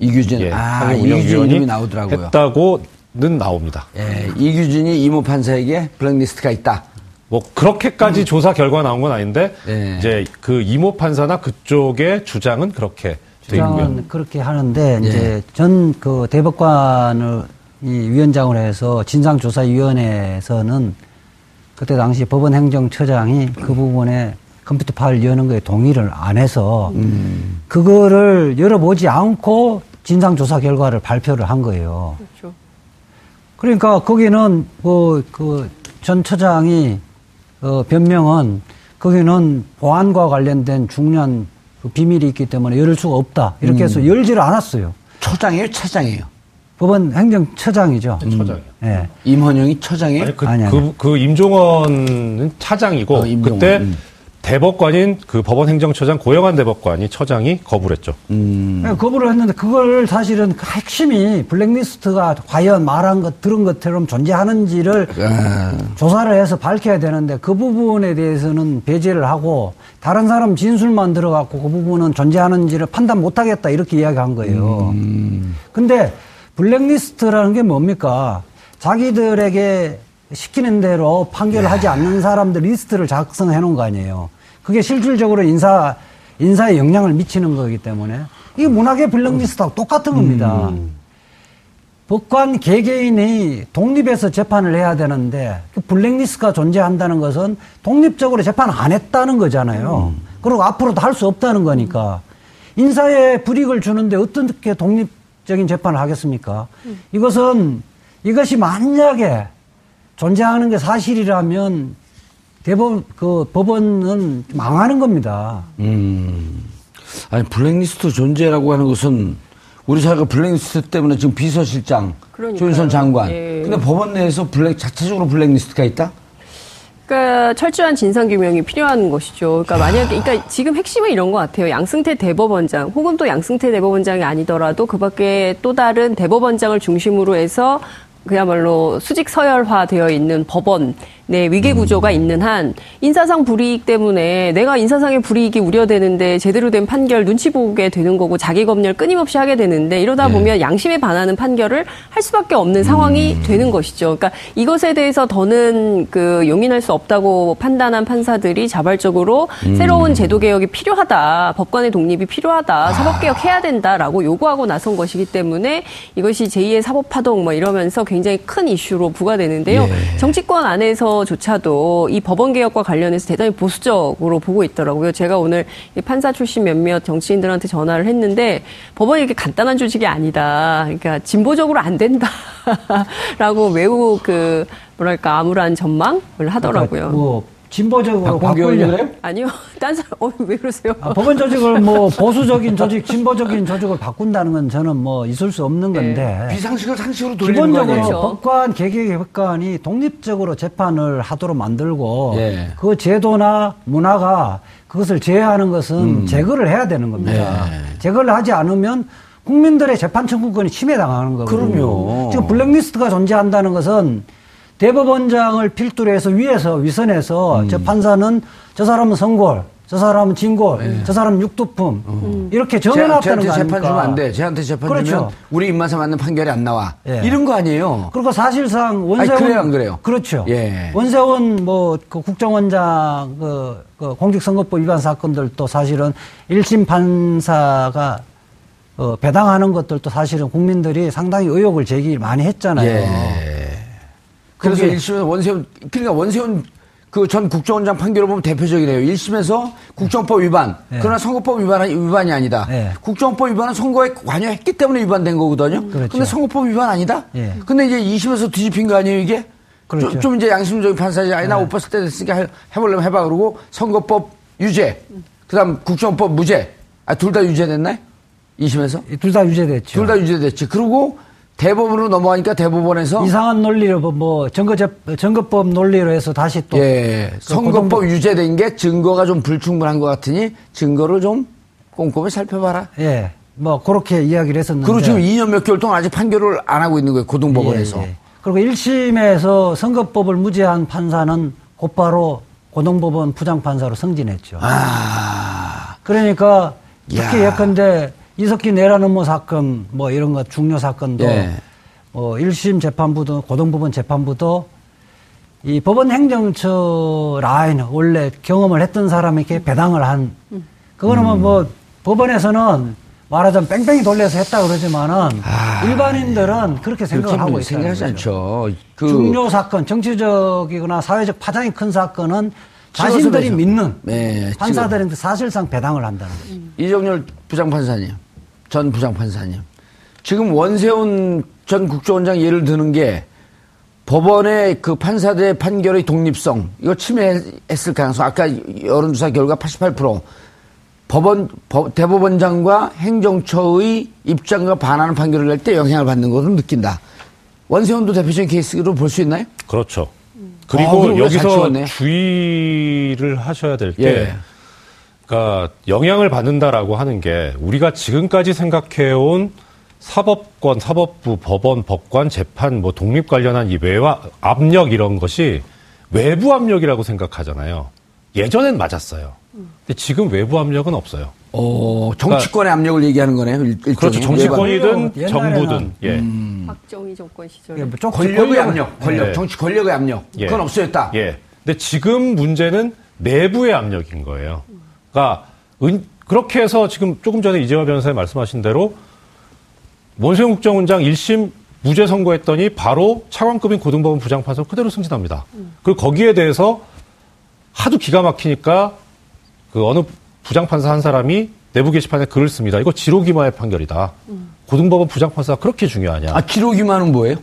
이규진. 예, 아, 상임운영위원이 이규진 이름이 나오더라고요. 했다고 는 나옵니다. 예, 이규진이 이모 판사에게 블랙리스트가 있다. 뭐 그렇게까지 조사 결과 나온 건 아닌데 네. 이제 그 이모 판사나 그쪽의 주장은 그렇게 돼 있고요. 주장은 그렇게 하는데 예. 이제 전 그 대법관을 이 위원장으로 해서 진상조사위원회에서는 그때 당시 법원 행정처장이 그 부분에 컴퓨터 파일 여는 거에 동의를 안 해서 음. 그거를 열어보지 않고 진상조사 결과를 발표를 한 거예요. 그렇죠. 그러니까 거기는 뭐그전 처장이 어 변명은 거기는 보안과 관련된 중요한 그 비밀이 있기 때문에 열을 수가 없다 이렇게 해서 음. 열지를 않았어요. 처장이에요, 차장이에요? 법원 행정처장이죠. 처장이요. 예. 임헌영이 처장이에요? 아니, 그, 아니, 아니. 그, 그 임종원은 차장이고 어, 임종원, 그때 음. 대법관인 그 법원 행정처장 고영한 대법관이 처장이 거부를 했죠. 음. 예, 거부를 했는데 그걸 사실은 그 핵심이 블랙리스트가 과연 말한 것 들은 것처럼 존재하는지를 아, 조사를 해서 밝혀야 되는데 그 부분에 대해서는 배제를 하고 다른 사람 진술만 들어갖고 그 부분은 존재하는지를 판단 못하겠다 이렇게 이야기한 거예요. 근데 블랙리스트라는 게 뭡니까? 자기들에게 시키는 대로 판결을 하지 않는 사람들 리스트를 작성해 놓은 거 아니에요. 그게 실질적으로 인사, 인사에 영향을 미치는 거기 때문에 이게 문학의 블랙리스트하고 똑같은 겁니다. 법관 개개인이 독립해서 재판을 해야 되는데 그 블랙리스트가 존재한다는 것은 독립적으로 재판 안 했다는 거잖아요. 그리고 앞으로도 할 수 없다는 거니까 인사에 불이익을 주는데 어떻게 독립적인 재판을 하겠습니까? 이것은 이것이 만약에 존재하는 게 사실이라면 대법원 그 법원은 망하는 겁니다. 음. 아니, 블랙리스트 존재라고 하는 것은 우리 사회가 블랙리스트 때문에 지금 비서실장, 그러니까요. 조윤선 장관. 예. 근데 법원 내에서 블랙, 자체적으로 블랙리스트가 있다? 그러니까 철저한 진상 규명이 필요한 것이죠. 그러니까 만약에 그러니까 지금 핵심은 이런 것 같아요. 양승태 대법원장 혹은 또 양승태 대법원장이 아니더라도 그밖에 또 다른 대법원장을 중심으로 해서 그야말로 수직 서열화되어 있는 법원 내 위계 구조가 있는 한 인사상 불이익 때문에 내가 인사상의 불이익이 우려되는데 제대로 된 판결 눈치 보게 되는 거고 자기 검열 끊임없이 하게 되는데 이러다 보면 양심에 반하는 판결을 할 수밖에 없는 상황이 되는 것이죠. 그러니까 이것에 대해서 더는 그 용인할 수 없다고 판단한 판사들이 자발적으로 새로운 제도 개혁이 필요하다, 법관의 독립이 필요하다, 사법 개혁 해야 된다라고 요구하고 나선 것이기 때문에 이것이 제2의 사법 파동 뭐 이러면서 굉장히 큰 이슈로 부과되는데요. 정치권 안에서 조차도 이 법원 개혁과 관련해서 대단히 보수적으로 보고 있더라고요. 제가 오늘 이 판사 출신 몇몇 정치인들한테 전화를 했는데 법원이 이렇게 간단한 조직이 아니다. 그러니까 진보적으로 안 된다 라고 [LAUGHS] 매우 그 뭐랄까 암울한 전망을 하더라고요. 뭐 진보적으로 바꾸려 그래요? 아니요, [LAUGHS] 딴 사람 어, 왜 그러세요? 아, 법원 조직을 뭐 [LAUGHS] 보수적인 조직, 진보적인 조직을 바꾼다는 건 저는 뭐 있을 수 없는 건데 비상식을 상식으로 돌리는 거 기본적으로? 그렇죠. 법관 개개법관이 독립적으로 재판을 하도록 만들고 예. 그 제도나 문화가 그것을 제외하는 것은 제거를 해야 되는 겁니다. 예. 제거를 하지 않으면 국민들의 재판 청구권이 침해당하는 거거든요. 그럼요. 지금 블랙리스트가 존재한다는 것은 대법원장을 필두로 해서 위에서 위선해서 음. 저 판사는 저 사람은 성골, 저 사람은 진골, 저 사람은 육두품 이렇게 쟤- 정해놨다는 거 재판 아닙니까? 주면 안 돼. 쟤한테 재판 그렇죠. 주면 우리 입맛에 맞는 판결이 안 나와. 예. 이런 거 아니에요. 그리고 사실상 원세훈 그래요, 안 그래요? 그렇죠. 예. 원세훈 뭐 그 국정원장 그, 그 공직선거법 위반 사건들도 사실은 1심 판사가 어, 배당하는 것들도 사실은 국민들이 상당히 의혹을 제기 많이 했잖아요. 예. 그래서 그게- 일심에 원세훈 그러니까 원세훈 그 전 국정원장 판결을 보면 대표적이래요. 1심에서 국정법 위반. 네. 그러나 선거법 위반, 위반이 아니다. 네. 국정법 위반은 선거에 관여했기 때문에 위반된 거거든요. 그렇죠. 근데 선거법 위반 아니다? 예. 근데 이제 2심에서 뒤집힌 거 아니에요, 이게? 그렇죠. 좀, 좀 이제 양심적인 판사지. 아니, 나 네. 옷 벗을 때 됐으니까 해- 해보려면 해봐. 그러고 선거법 유죄. 그 다음 국정법 무죄. 아, 둘 다 유죄됐나요? 2심에서? 둘 다 유죄됐죠. 둘 다 유죄됐지. 그리고 대법원으로 넘어가니까 대법원에서 이상한 논리로 뭐- 뭐 증거적 증거법 논리로 해서 다시 또 예, 그 선거법 고등법- 유죄된 게 증거가 좀 불충분한 것 같으니 증거를 좀 꼼꼼히 살펴봐라. 예. 뭐 그렇게 이야기를 했었는데 그리고 지금 2년 몇 개월 동안 아직 판결을 안 하고 있는 거예요. 고등법원에서. 예, 예. 그리고 1심에서 선거법을 무죄한 판사는 곧바로 고등법원 부장판사로 승진했죠. 그러니까 특히 아. 야. 예컨대 이석기 내란 음모 사건 뭐 이런 것 중요 사건도 예. 어 1심 재판부도 고등법원 재판부도 이 법원 행정처 라인 원래 경험을 했던 사람에게 배당을 한 그거는 뭐- 뭐 법원에서는 말하자면 뺑뺑이 돌려서 했다 그러지만은 일반인들은 그렇게 생각을 하고 있어요. 생각하지 않죠. 그 중요 사건, 정치적이거나 사회적 파장이 큰 사건은 자신들이. 믿는 네, 판사들한테 사실상 배당을 한다는 거죠. 이정열 부장판사님, 전 부장판사님. 지금 원세훈 전 국정원장 예를 드는 게 법원의 그 판사들의 판결의 독립성, 이거 침해했을 가능성, 아까 여론조사 결과 88%. 법원, 법- 대법원장과 행정처의 입장과 반하는 판결을 낼 때 영향을 받는 것으로 느낀다. 원세훈도 대표적인 케이스로 볼 수 있나요? 그렇죠. 아, 그리고 잘 여기서. 주의를 하셔야 될 게, 예. 그러니까 영향을 받는다라고 하는 게 우리가 지금까지 생각해온 사법권, 사법부, 법원, 법관, 재판, 뭐 독립 관련한 이 외화 압력 이런 것이 외부 압력이라고 생각하잖아요. 예전엔 맞았어요. 근데 지금 외부 압력은 없어요. 어, 정치권의 압력을 얘기하는 거네요. 일- 일종의. 그렇죠. 정치권이든 옛날에는- 정부든. 예. 박정희 정권 시절에 예, 뭐 쪽- 권력의 압력, 권력, 예. 정치 권력의 압력. 예. 그건 없어졌다. 예. 근데 지금 문제는 내부의 압력인 거예요. 그러니까 은- 그렇게 해서 지금 조금 전에 이재화 변호사님 말씀하신 대로 원세훈 국정원장 1심 무죄 선고했더니 바로 차관급인 고등법원 부장판사 그대로 승진합니다. 그리고 거기에 대해서 하도 기가 막히니까 그 어느 부장판사 한 사람이 내부 게시판에 글을 씁니다. 이거 지로기마의 판결이다. 고등법원 부장판사가 그렇게 중요하냐. 아, 기록이만은 뭐예요?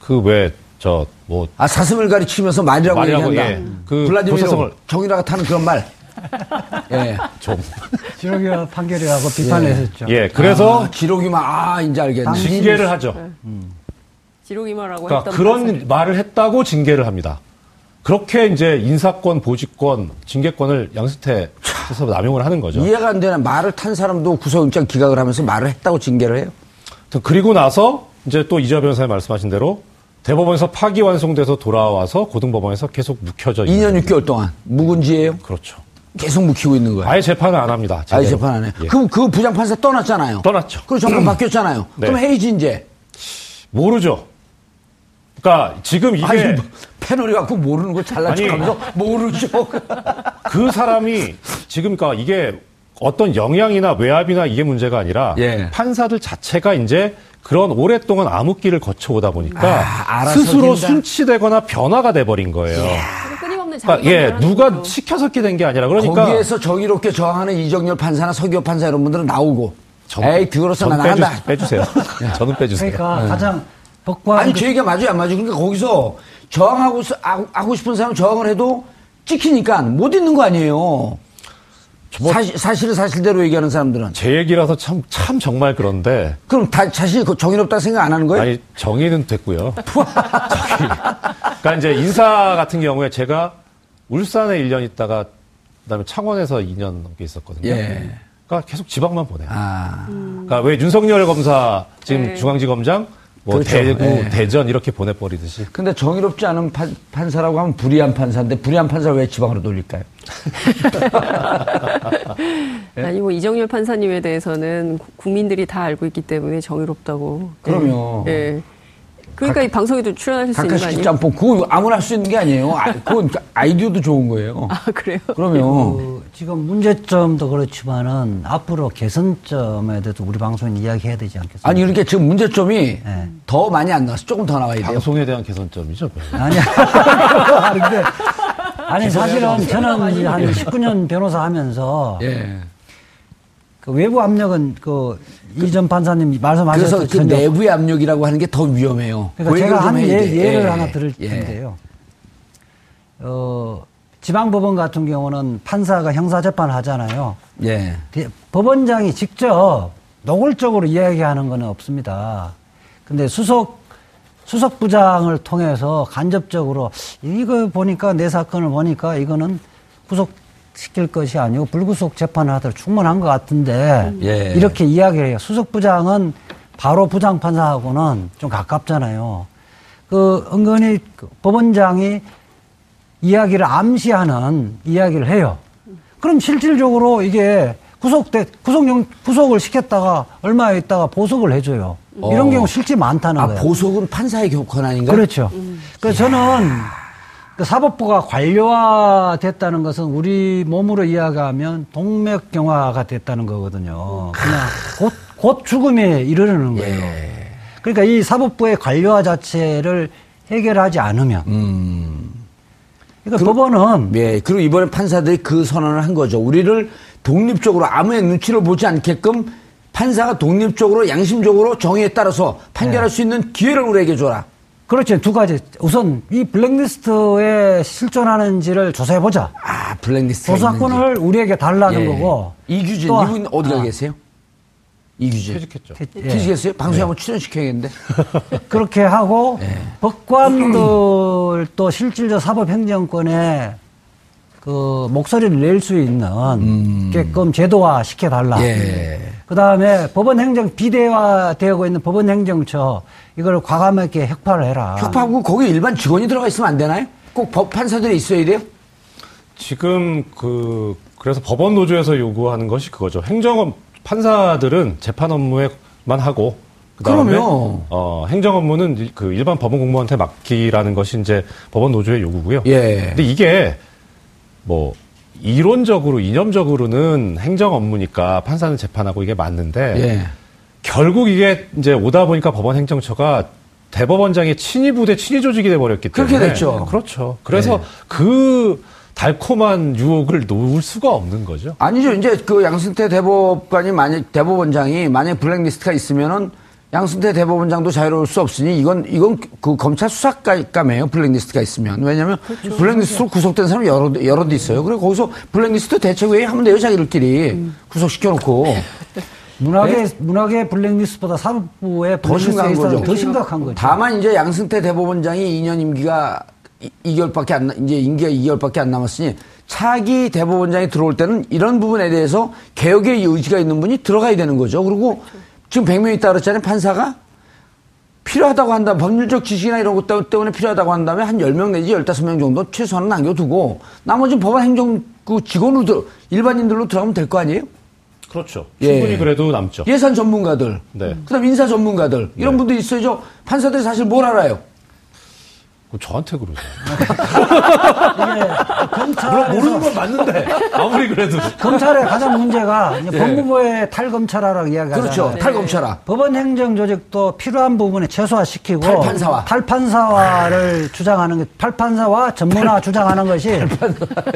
그 왜 저 뭐 아, 사슴을 가리치면서 말이라고, 말이라고, 얘기한다. 예. 그 블라디미르 정유라가 타는 그런 말. 예. 좀. 지록이와 판결이라고 비판을 했었죠. 예, 그래서 아, 기록이만, 아, 이제 알겠네. 징계를 하죠. 지록이마라고 그러니까 했던 그런 판사들. 말을 했다고 징계를 합니다. 그렇게 이제 인사권, 보직권, 징계권을 양승태에서 남용을 하는 거죠. 이해가 안 되는 말을 탄 사람도 구속영장 기각을 하면서 말을 했다고 징계를 해요. 그리고 나서 이제 또 이재화 변호사님 말씀하신 대로 대법원에서 파기완송돼서 돌아와서 고등법원에서 계속 묵혀져 있는 2년 6개월 동안 묵은지예요. 그렇죠. 계속 묵히고 있는 거예요. 아예 재판을 안 합니다. 아예 제대로. 재판 안 해. 예. 그럼 그 부장판사 떠났잖아요. 떠났죠. 그리고 정권 바뀌었잖아요. 네. 그럼 헤이지 이제. 모르죠. 그러니까 지금 이게 아니, 뭐, 패널이 갖고 모르는 걸 잘난. 척하면서 모르죠. [LAUGHS] 그 사람이 지금 그러니까 이게 어떤 영향이나 외압이나 이게 문제가 아니라 예. 판사들 자체가 이제 그런 오랫동안 암흑기를 거쳐오다 보니까 아, 스스로 된다. 순치되거나 변화가 돼버린 거예요. 끊임 없는 그러니까 자기가 예, 변하는 누가 거죠. 시켜서 이렇게 된게 아니라 그러니까 거기에서 정의롭게 저항하는 이정열 판사나 서기호 판사 이런 분들은 나오고 전- 에이 그거로서 저는 나는 한다. 빼주, 세요 저는 빼주세요. 그러니까 가장 법관 아니 그- 제 얘기가 맞아요 안 맞아요. 그러니까 거기서 저항하고 스- 하고 싶은 사람 저항을 해도 찍히니까 못 있는 거 아니에요. 사실, 사실은 사실대로 얘기하는 사람들은 제 얘기라서 참, 참 정말 그런데 그럼 다 자신이 그 정의롭다 생각 안 하는 거예요? 아니 정의는 됐고요. [LAUGHS] 저기, 그러니까 이제 인사 같은 경우에 제가 울산에 1년 있다가 그다음에 창원에서 2년 넘게 있었거든요. 예. 그러니까 계속 지방만 보내요. 아, 그러니까 왜 윤석열 검사 지금 네. 중앙지검장 뭐 그렇죠. 대구 예. 대전 이렇게 보내버리듯이 근데 정의롭지 않은 판, 판사라고 하면 불의한 판사인데 불의한 판사를 왜 지방으로 돌릴까요? 예? [LAUGHS] 아니 뭐 이정열 판사님에 대해서는 구- 국민들이 다 알고 있기 때문에 정의롭다고. 그럼요. 예. 예. 그러니까 이 방송에도 출연하실 수 있는 거 아니에요? 짬뽕 그거 아무나 할 수 있는 게 아니에요. 아, 그건 아이디어도 좋은 거예요. 아 그래요? 그러면 그 지금 문제점도 그렇지만은 앞으로 개선점에 대해서 우리 방송에 이야기해야 되지 않겠습니까? 아니 그렇게 지금 문제점이 네. 더 많이 안 나왔어. 조금 더 나와야 돼요. 방송에 대한 개선점이죠. 별로. 아니야. 근데 아니 사실은 저는 한 19년 변호사 하면서 예. 그 외부 압력은 그 이전 판사님 그래서 말씀하셨던 그 내부의 압력이라고 하는 게 더 위험해요. 그러니까 그 제가 한 예, 돼. 예를 예. 하나 들을 예. 텐데요. 어, 지방법원 같은 경우는 판사가 형사재판을 하잖아요. 예. 대- 법원장이 직접 노골적으로 이야기하는 건 없습니다. 근데 수석, 수석부장을 통해서 간접적으로 이거 보니까 내 사건을 보니까 이거는 구속 시킬 것이 아니고 불구속 재판을 하도록 충분한 것 같은데 예. 이렇게 이야기를 해요. 수석부장은 바로 부장판사하고는 좀 가깝잖아요. 그 은근히 그 법원장이 이야기를 암시하는 이야기를 해요. 그럼 실질적으로 이게 구속돼 구속영 구속을 시켰다가 얼마 있다가 보석을 해줘요. 이런 어. 경우 실제 많다는 아, 거예요. 보석은 판사의 교- 권한인가요? 그렇죠. 그래서 저는 그 사법부가 관료화됐다는 것은 우리 몸으로 이야기하면 동맥경화가 됐다는 거거든요. 그냥 곧, 곧 죽음에 이르르는 거예요. 그러니까 이 사법부의 관료화 자체를 해결하지 않으면. 그러니까 법원은 예. 그리고 이번에 판사들이 그 선언을 한 거죠. 우리를 독립적으로 아무의 눈치를 보지 않게끔 판사가 독립적으로 양심적으로 정의에 따라서 판결할 수 있는 기회를 우리에게 줘라. 그렇죠. 두 가지. 우선 이 블랙리스트에 실존하는지를 조사해보자. 아, 블랙리스트. 조사권을 우리에게 달라는 거고. 이규진 또 이분 어디가 아. 계세요? 이규진. 퇴직했죠. 예. 퇴직했어요? 방송에 한번 출연시켜야겠는데. [LAUGHS] 그렇게 하고 예. 법관들도 실질적 사법행정권에 그 목소리를 낼 수 있는 게끔 제도화 시켜달라. 음. 예. 그 다음에 법원행정 비대화 되고 있는 법원행정처 이걸 과감하게 혁파를 해라. 협파하고 거기 일반 직원이 들어가 있으면 안 되나요? 꼭 법 판사들이 있어야 돼요? 지금 그 그래서 법원 노조에서 요구하는 것이 그거죠. 행정업 판사들은 재판 업무에만 하고 그다음에 그럼요. 어, 행정 업무는 이- 그 일반 법원 공무원한테 맡기라는 것이 이제 법원 노조의 요구고요. 예. 근데 이게 뭐 이론적으로 이념적으로는 행정 업무니까 판사는 재판하고 이게 맞는데 예. 결국 이게 이제 오다 보니까 법원 행정처가 대법원장의 친위 부대 친위 조직이 돼 버렸기 때문에 그렇게 됐죠. 그렇죠. 그래서 네. 그 달콤한 유혹을 놓을 수가 없는 거죠. 아니죠. 이제 그 양승태 대법관이 만약 대법원장이 만약 블랙리스트가 있으면은 양승태 대법원장도 자유로울 수 없으니 이건 이건 그 검찰 수사감이에요. 블랙리스트가 있으면 왜냐하면 블랙리스트로 구속된 사람 여러 여러 데 있어요. 그리고 거기서 블랙리스트 대책 회의 하면 돼요. 자기들끼리 구속시켜놓고 문학의 문학의 블랙리스트보다 사법부의 더 심각한 거죠. 더 심각한 거죠. 다만 이제 양승태 대법원장이 2년 임기가 2개월밖에 안, 나- 이제 임기가 2개월밖에 안 남았으니 차기 대법원장이 들어올 때는 이런 부분에 대해서 개혁의 의지가 있는 분이 들어가야 되는 거죠. 그리고 지금 100명 있다 그랬잖아요. 판사가 필요하다고 한다면 법률적 지식이나 이런 것 때문에 필요하다고 한다면 한 10명 내지 15명 정도 최소한은 남겨두고 나머지는 법원 행정 그 직원으로 들- 일반인들로 들어가면 될 거 아니에요? 그렇죠. 예. 충분히 그래도 남죠. 예산 전문가들, 네. 그다음 인사 전문가들 이런 네. 분들이 있어야죠. 판사들이 사실 뭘 알아요? 저한테 그러세요. [LAUGHS] 검찰 모르는 건 맞는데 아무리 그래도 검찰의 가장 문제가 이제 예. 법무부의 탈검찰화라고 이야기하잖아요. 그렇죠. 탈검찰화. 법원 행정 조직도 필요한 부분에 최소화시키고 탈판사화. 탈판사화를 주장하는 게 탈판사와 전문화 주장하는 것이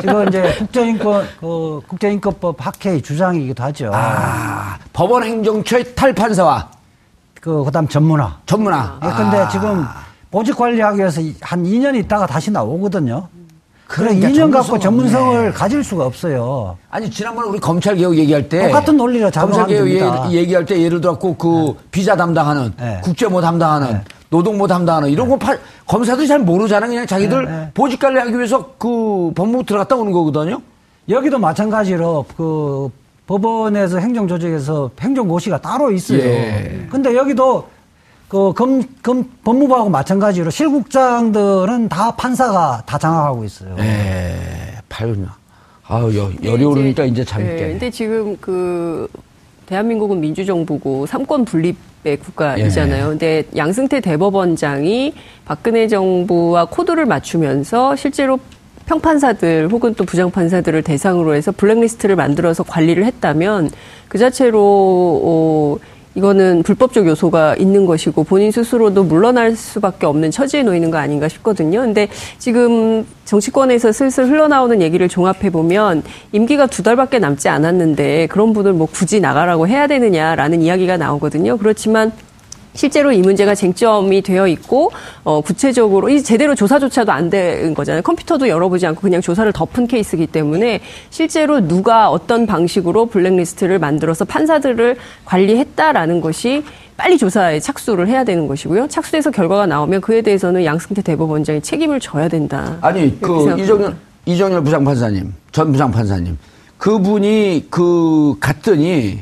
지금 이제 국제인권 그 국제인권법 학회의 주장이기도 하죠. 아, 법원 행정처의 탈판사와 그 그다음 전문화. 전문화. 예, 근데 아. 지금 보직 관리하기 위해서 한 2년 있다가 다시 나오거든요. 그래 그러니까 2년 갖고 전문성을 없네. 가질 수가 없어요. 아니 지난번에 우리 검찰 개혁 얘기할 때 똑같은 논리로 검찰 개혁 됩니다. 얘- 얘기할 때 예를 들어갖고 그 비자 담당하는 네. 국제모 담당하는 네. 노동모 담당하는 이런 거 파- 검사들이 잘 모르잖아. 그냥 자기들 네, 네. 보직 관리하기 위해서 그 법무부 들어갔다 오는 거거든요. 여기도 마찬가지로 그 법원에서 행정조직에서 행정고시가 따로 있어요. 예. 근데 여기도 그 검, 검, 법무부하고 마찬가지로 실국장들은 다 판사가 다 장악하고 있어요. 예, 발요. 아유 여, 열이 오르니까 이제 잠이 네, 깨네. 근데 지금 그 대한민국은 민주정부고 삼권 분립의 국가이잖아요. 예. 근데 양승태 대법원장이 박근혜 정부와 코드를 맞추면서 실제로 평판사들 혹은 또 부장판사들을 대상으로 해서 블랙리스트를 만들어서 관리를 했다면 그 자체로 어, 이거는 불법적 요소가 있는 것이고 본인 스스로도 물러날 수밖에 없는 처지에 놓이는 거 아닌가 싶거든요. 근데 지금 정치권에서 슬슬 흘러나오는 얘기를 종합해 보면 임기가 두 달밖에 남지 않았는데 그런 분을 뭐 굳이 나가라고 해야 되느냐라는 이야기가 나오거든요. 그렇지만 실제로 이 문제가 쟁점이 되어 있고 어, 구체적으로 이 제대로 조사조차도 안 된 거잖아요. 컴퓨터도 열어보지 않고 그냥 조사를 덮은 케이스이기 때문에 실제로 누가 어떤 방식으로 블랙리스트를 만들어서 판사들을 관리했다라는 것이 빨리 조사에 착수를 해야 되는 것이고요. 착수해서 결과가 나오면 그에 대해서는 양승태 대법원장이 책임을 져야 된다. 아니 그. 이정열 이정열 부장판사님 전 부장판사님 그분이 그 갔더니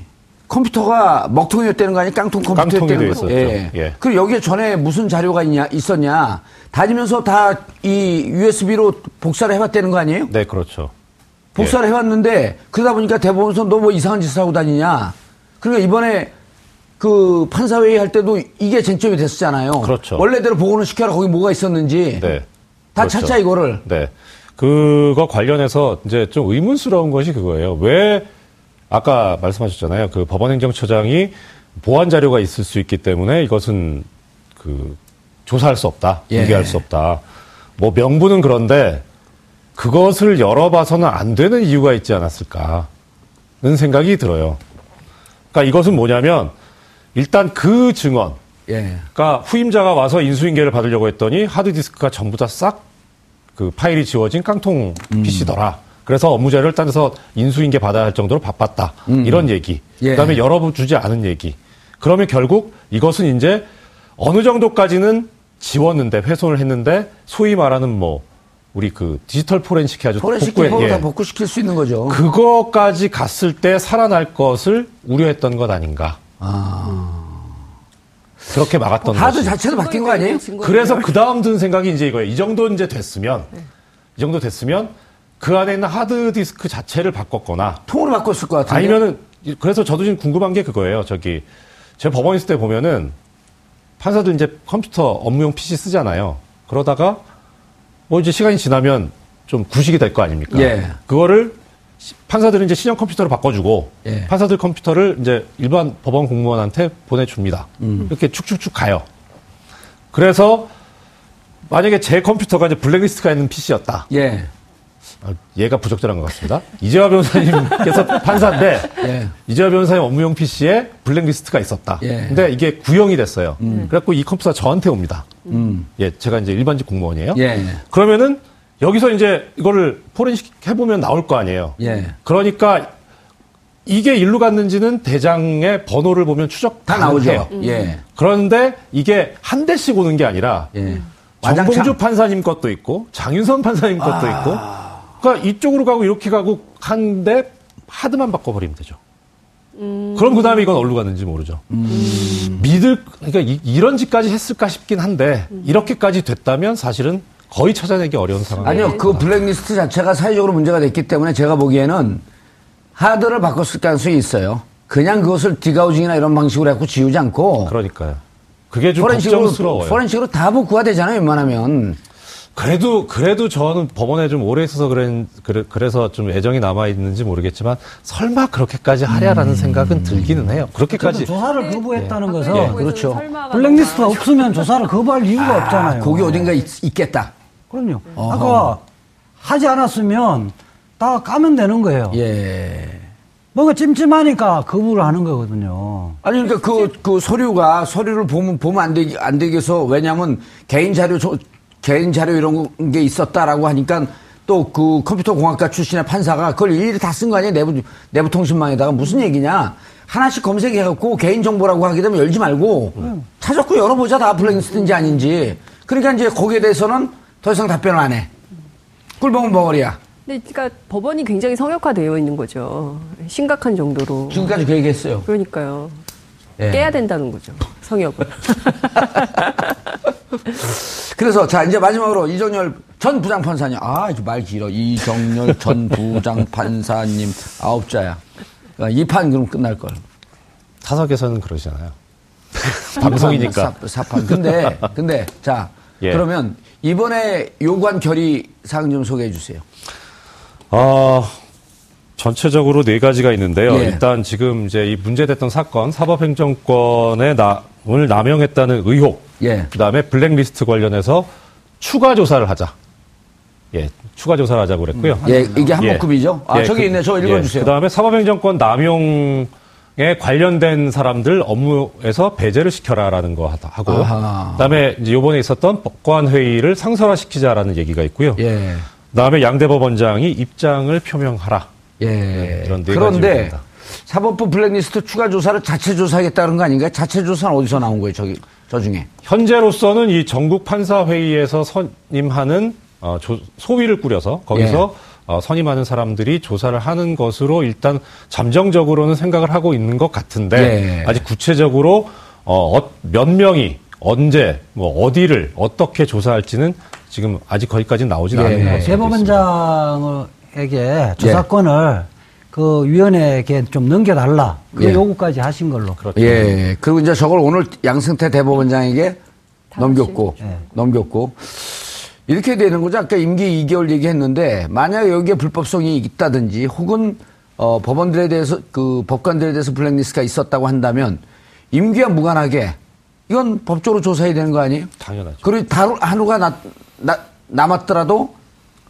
컴퓨터가 먹통이었다는 거 아니에요? 깡통 컴퓨터였다는 거. 예. 예. 그리고 여기에 전에 무슨 자료가 있냐 있었냐 다니면서 다 이 USB로 복사를 해봤다는 거 아니에요? 네, 그렇죠. 복사를 해왔는데 그러다 보니까 대법원에서 너 뭐 이상한 짓을 하고 다니냐. 그러니까 이번에 그 판사회의 할 때도 이게 쟁점이 됐었잖아요. 그렇죠. 원래대로 복원을 시켜라 거기 뭐가 있었는지 네. 다 그렇죠. 찾자 이거를. 네. 그거 관련해서 이제 좀 의문스러운 것이 그거예요. 왜 아까 말씀하셨잖아요. 그 법원행정처장이 보안 자료가 있을 수 있기 때문에 이것은 그 조사할 수 없다, 예. 공개할 수 없다. 뭐 명분은 그런데 그것을 열어봐서는 안 되는 이유가 있지 않았을까는 생각이 들어요. 그러니까 이것은 뭐냐면 일단 그 증언, 예. 그러니까 후임자가 와서 인수인계를 받으려고 했더니 하드디스크가 전부 다 싹 그 파일이 지워진 깡통 음. PC더라. 그래서 업무 자료를 딴 데서 인수인계 받아야 할 정도로 바빴다. 이런 얘기. 예. 그다음에 열어주지 않은 얘기. 그러면 결국 이것은 이제 어느 정도까지는 지웠는데 훼손을 했는데 소위 말하는 뭐 우리 그 디지털 포렌식 해가지고 포렌식 복구해- 기법을 예. 다 복구시킬 수 있는 거죠. 그거까지 갔을 때 살아날 것을 우려했던 것 아닌가. 그렇게 막았던 하드 것이. 자체도 바뀐 거 아니에요? 그래서 그 다음 든 생각이 이제 이거예요. 이 정도 이제 됐으면, 이 정도 됐으면 그 안에 있는 하드 디스크 자체를 바꿨거나 통으로 바꿨을 것 같은데. 아니면은 그래서 저도 지금 궁금한 게 그거예요. 저기 제가 법원 있을 때 보면은 판사들 이제 컴퓨터 업무용 PC 쓰잖아요. 그러다가 뭐 이제 시간이 지나면 좀 구식이 될 거 아닙니까? 예. 그거를 시- 판사들은 이제 신형 컴퓨터로 바꿔주고 예. 판사들 컴퓨터를 이제 일반 법원 공무원한테 보내줍니다. 음. 이렇게 축축축 가요. 그래서 만약에 제 컴퓨터가 이제 블랙리스트가 있는 PC였다. 예. 아, 얘가 부적절한 것 같습니다. 이재화 변호사님께서 [LAUGHS] 판사인데 예. 이재화 변호사님 업무용 PC에 블랙리스트가 있었다. 예. 근데 이게 구형이 됐어요. 그래갖고 이 컴퓨터가 저한테 옵니다. 음. 예, 제가 이제 일반직 공무원이에요. 예. 그러면은 여기서 이제 이거를 포렌식 해보면 나올 거 아니에요. 예. 그러니까 이게 일로 갔는지는 대장의 번호를 보면 추적 다 나오죠. 가능해요. 예. 그런데 이게 한 대씩 오는 게 아니라 예. 정봉주. 판사님 것도 있고 장윤선 판사님 것도 아. 있고 그러니까 이쪽으로 가고 이렇게 가고 한데 하드만 바꿔버리면 되죠. 그럼 그 다음에 이건 어디로 갔는지 모르죠. 음. 믿을 그러니까 이, 런 짓까지 했을까 싶긴 한데 이렇게까지 됐다면 사실은 거의 찾아내기 어려운 상황이에요. 아니요, 그 블랙리스트 자체가 사회적으로 문제가 됐기 때문에 제가 보기에는 하드를 바꿨을 가능성이 있어요. 그냥 그것을 디가우징이나 이런 방식으로 해갖고 지우지 않고 그러니까요. 그게 좀 포렌식으로, 걱정스러워요. 포렌식으로 다 복구가 되잖아요, 웬만하면. 그래도 그래도 저는 법원에 좀 오래 있어서 그래, 그래, 서 좀 애정이 남아 있는지 모르겠지만 설마 그렇게까지 하랴라는 생각은 들기는 해요. 그렇게까지 조사를 거부했다는 것은 예, 그렇죠. 블랙리스트가 없으면 조사를 거부할 이유가 없잖아요. 거기 어딘가 있, 겠다 그럼요. 아까 하지 않았으면 다 까면 되는 거예요. 예. 뭔가 찜찜하니까 거부를 하는 거거든요. 아니, 그러니까 그, 그 서류가, 서류를 보면, 보면 안 되게, 안 되게 해서, 왜냐면 개인 자료, 조- 개인 자료 이런 게 있었다라고 하니까 또 그 컴퓨터 공학과 출신의 판사가 그걸 일일이 다 쓴 거 아니에요? 내부, 내부 통신망에다가 무슨 얘기냐? 하나씩 검색해갖고 개인 정보라고 하게 되면 열지 말고 찾았고 열어보자 다 블랙리스트인지 아닌지. 그러니까 이제 거기에 대해서는 더 이상 답변을 안 해. 꿀봉은 벙어리야. 근데 그러니까 법원이 굉장히 성역화되어 있는 거죠. 심각한 정도로. 지금까지 그 얘기 했어요. 그러니까요. 예. 깨야 된다는 거죠. 성역을. [LAUGHS] [LAUGHS] 그래서 자 이제 마지막으로 이정열 전 부장판사님 아 말 길어 이정열 전 [LAUGHS] 부장판사님 아홉 자야 이판 그럼 끝날 걸 타석에서는 그러시잖아요. [LAUGHS] 방송이니까. 사, 판 근데 근데 자 예. 그러면 이번에 요구한 결의 사항 좀 소개해 주세요 어, 전체적으로 네 가지가 있는데요. 예. 일단 지금 이제 이 문제됐던 사건 사법행정권의 남을 남용했다는 의혹, 예. 그다음에 블랙리스트 관련해서 추가 조사를 하자. 예, 추가 조사를 하자고 그랬고요. 예, 이게 한목급이죠? 아, 저기 있네. 저 읽어주세요. 그 다음에 사법행정권 남용에 관련된 사람들 업무에서 배제를 시켜라라는 거 하다- 하고, 아하. 그다음에 이제 요번에 있었던 법관 회의를 상설화시키자라는 얘기가 있고요. 예. 그다음에 양대 법원장이 입장을 표명하라. 예. 이런 네 그런데. 사법부 블랙리스트 추가 조사를 자체 조사하겠다는 거 아닌가요? 자체 조사는 어디서 나온 거예요? 저기 저 중에. 현재로서는 이 전국 판사 회의에서 선임하는 어, 조- 소위를 꾸려서 거기서 예. 어, 선임하는 사람들이 조사를 하는 것으로 일단 잠정적으로는 생각을 하고 있는 것 같은데 예. 아직 구체적으로 어, 어, 몇 명이 언제 뭐 어디를 어떻게 조사할지는 지금 아직 거기까지 나오진 예. 않은 것 같습니다. 대법원장에게 조사권을 그 위원회에게 좀 넘겨달라. 그 예. 요구까지 하신 걸로. 그렇죠. 예. 그리고 이제 저걸 오늘 양승태 대법원장에게 넘겼고, 예. 넘겼고. 이렇게 되는 거죠. 아까 임기 2개월 얘기했는데, 만약 여기에 불법성이 있다든지, 혹은, 어, 법원들에 대해서, 그, 법관들에 대해서 블랙리스트가 있었다고 한다면, 임기와 무관하게, 이건 법적으로 조사해야 되는 거 아니에요? 당연하죠. 그리고 다루, 한우가 나, 나, 남았더라도,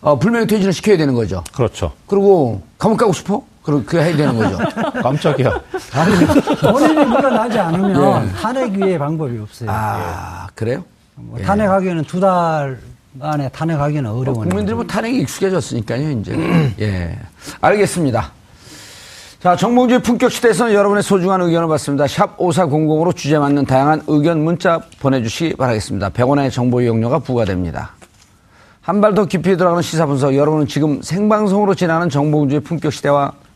어, 불명예 퇴진을 시켜야 되는 거죠. 그렇죠. 그리고, 감옥 가고 싶어? 그럼 그게 해야 되는 거죠. [LAUGHS] 깜짝이야. 아니, 본인이 물러나지 않으면 예. 탄핵 위에 방법이 없어요. 아, 그래요? 뭐 탄핵하기에는 두 달 안에 탄핵하기는 어려운. 국민들이 뭐 탄핵이 익숙해졌으니까요, 이제. 예. 알겠습니다. 자, 정봉주의 품격 시대에서는 여러분의 소중한 의견을 받습니다. 샵 5400으로 주제 맞는 다양한 의견 문자 보내주시기 바라겠습니다. 100원의 정보 이용료가 부과됩니다. 한 발 더 깊이 들어가는 시사 분석. 여러분은 지금 생방송으로 진행하는 정봉주의 품격 시대와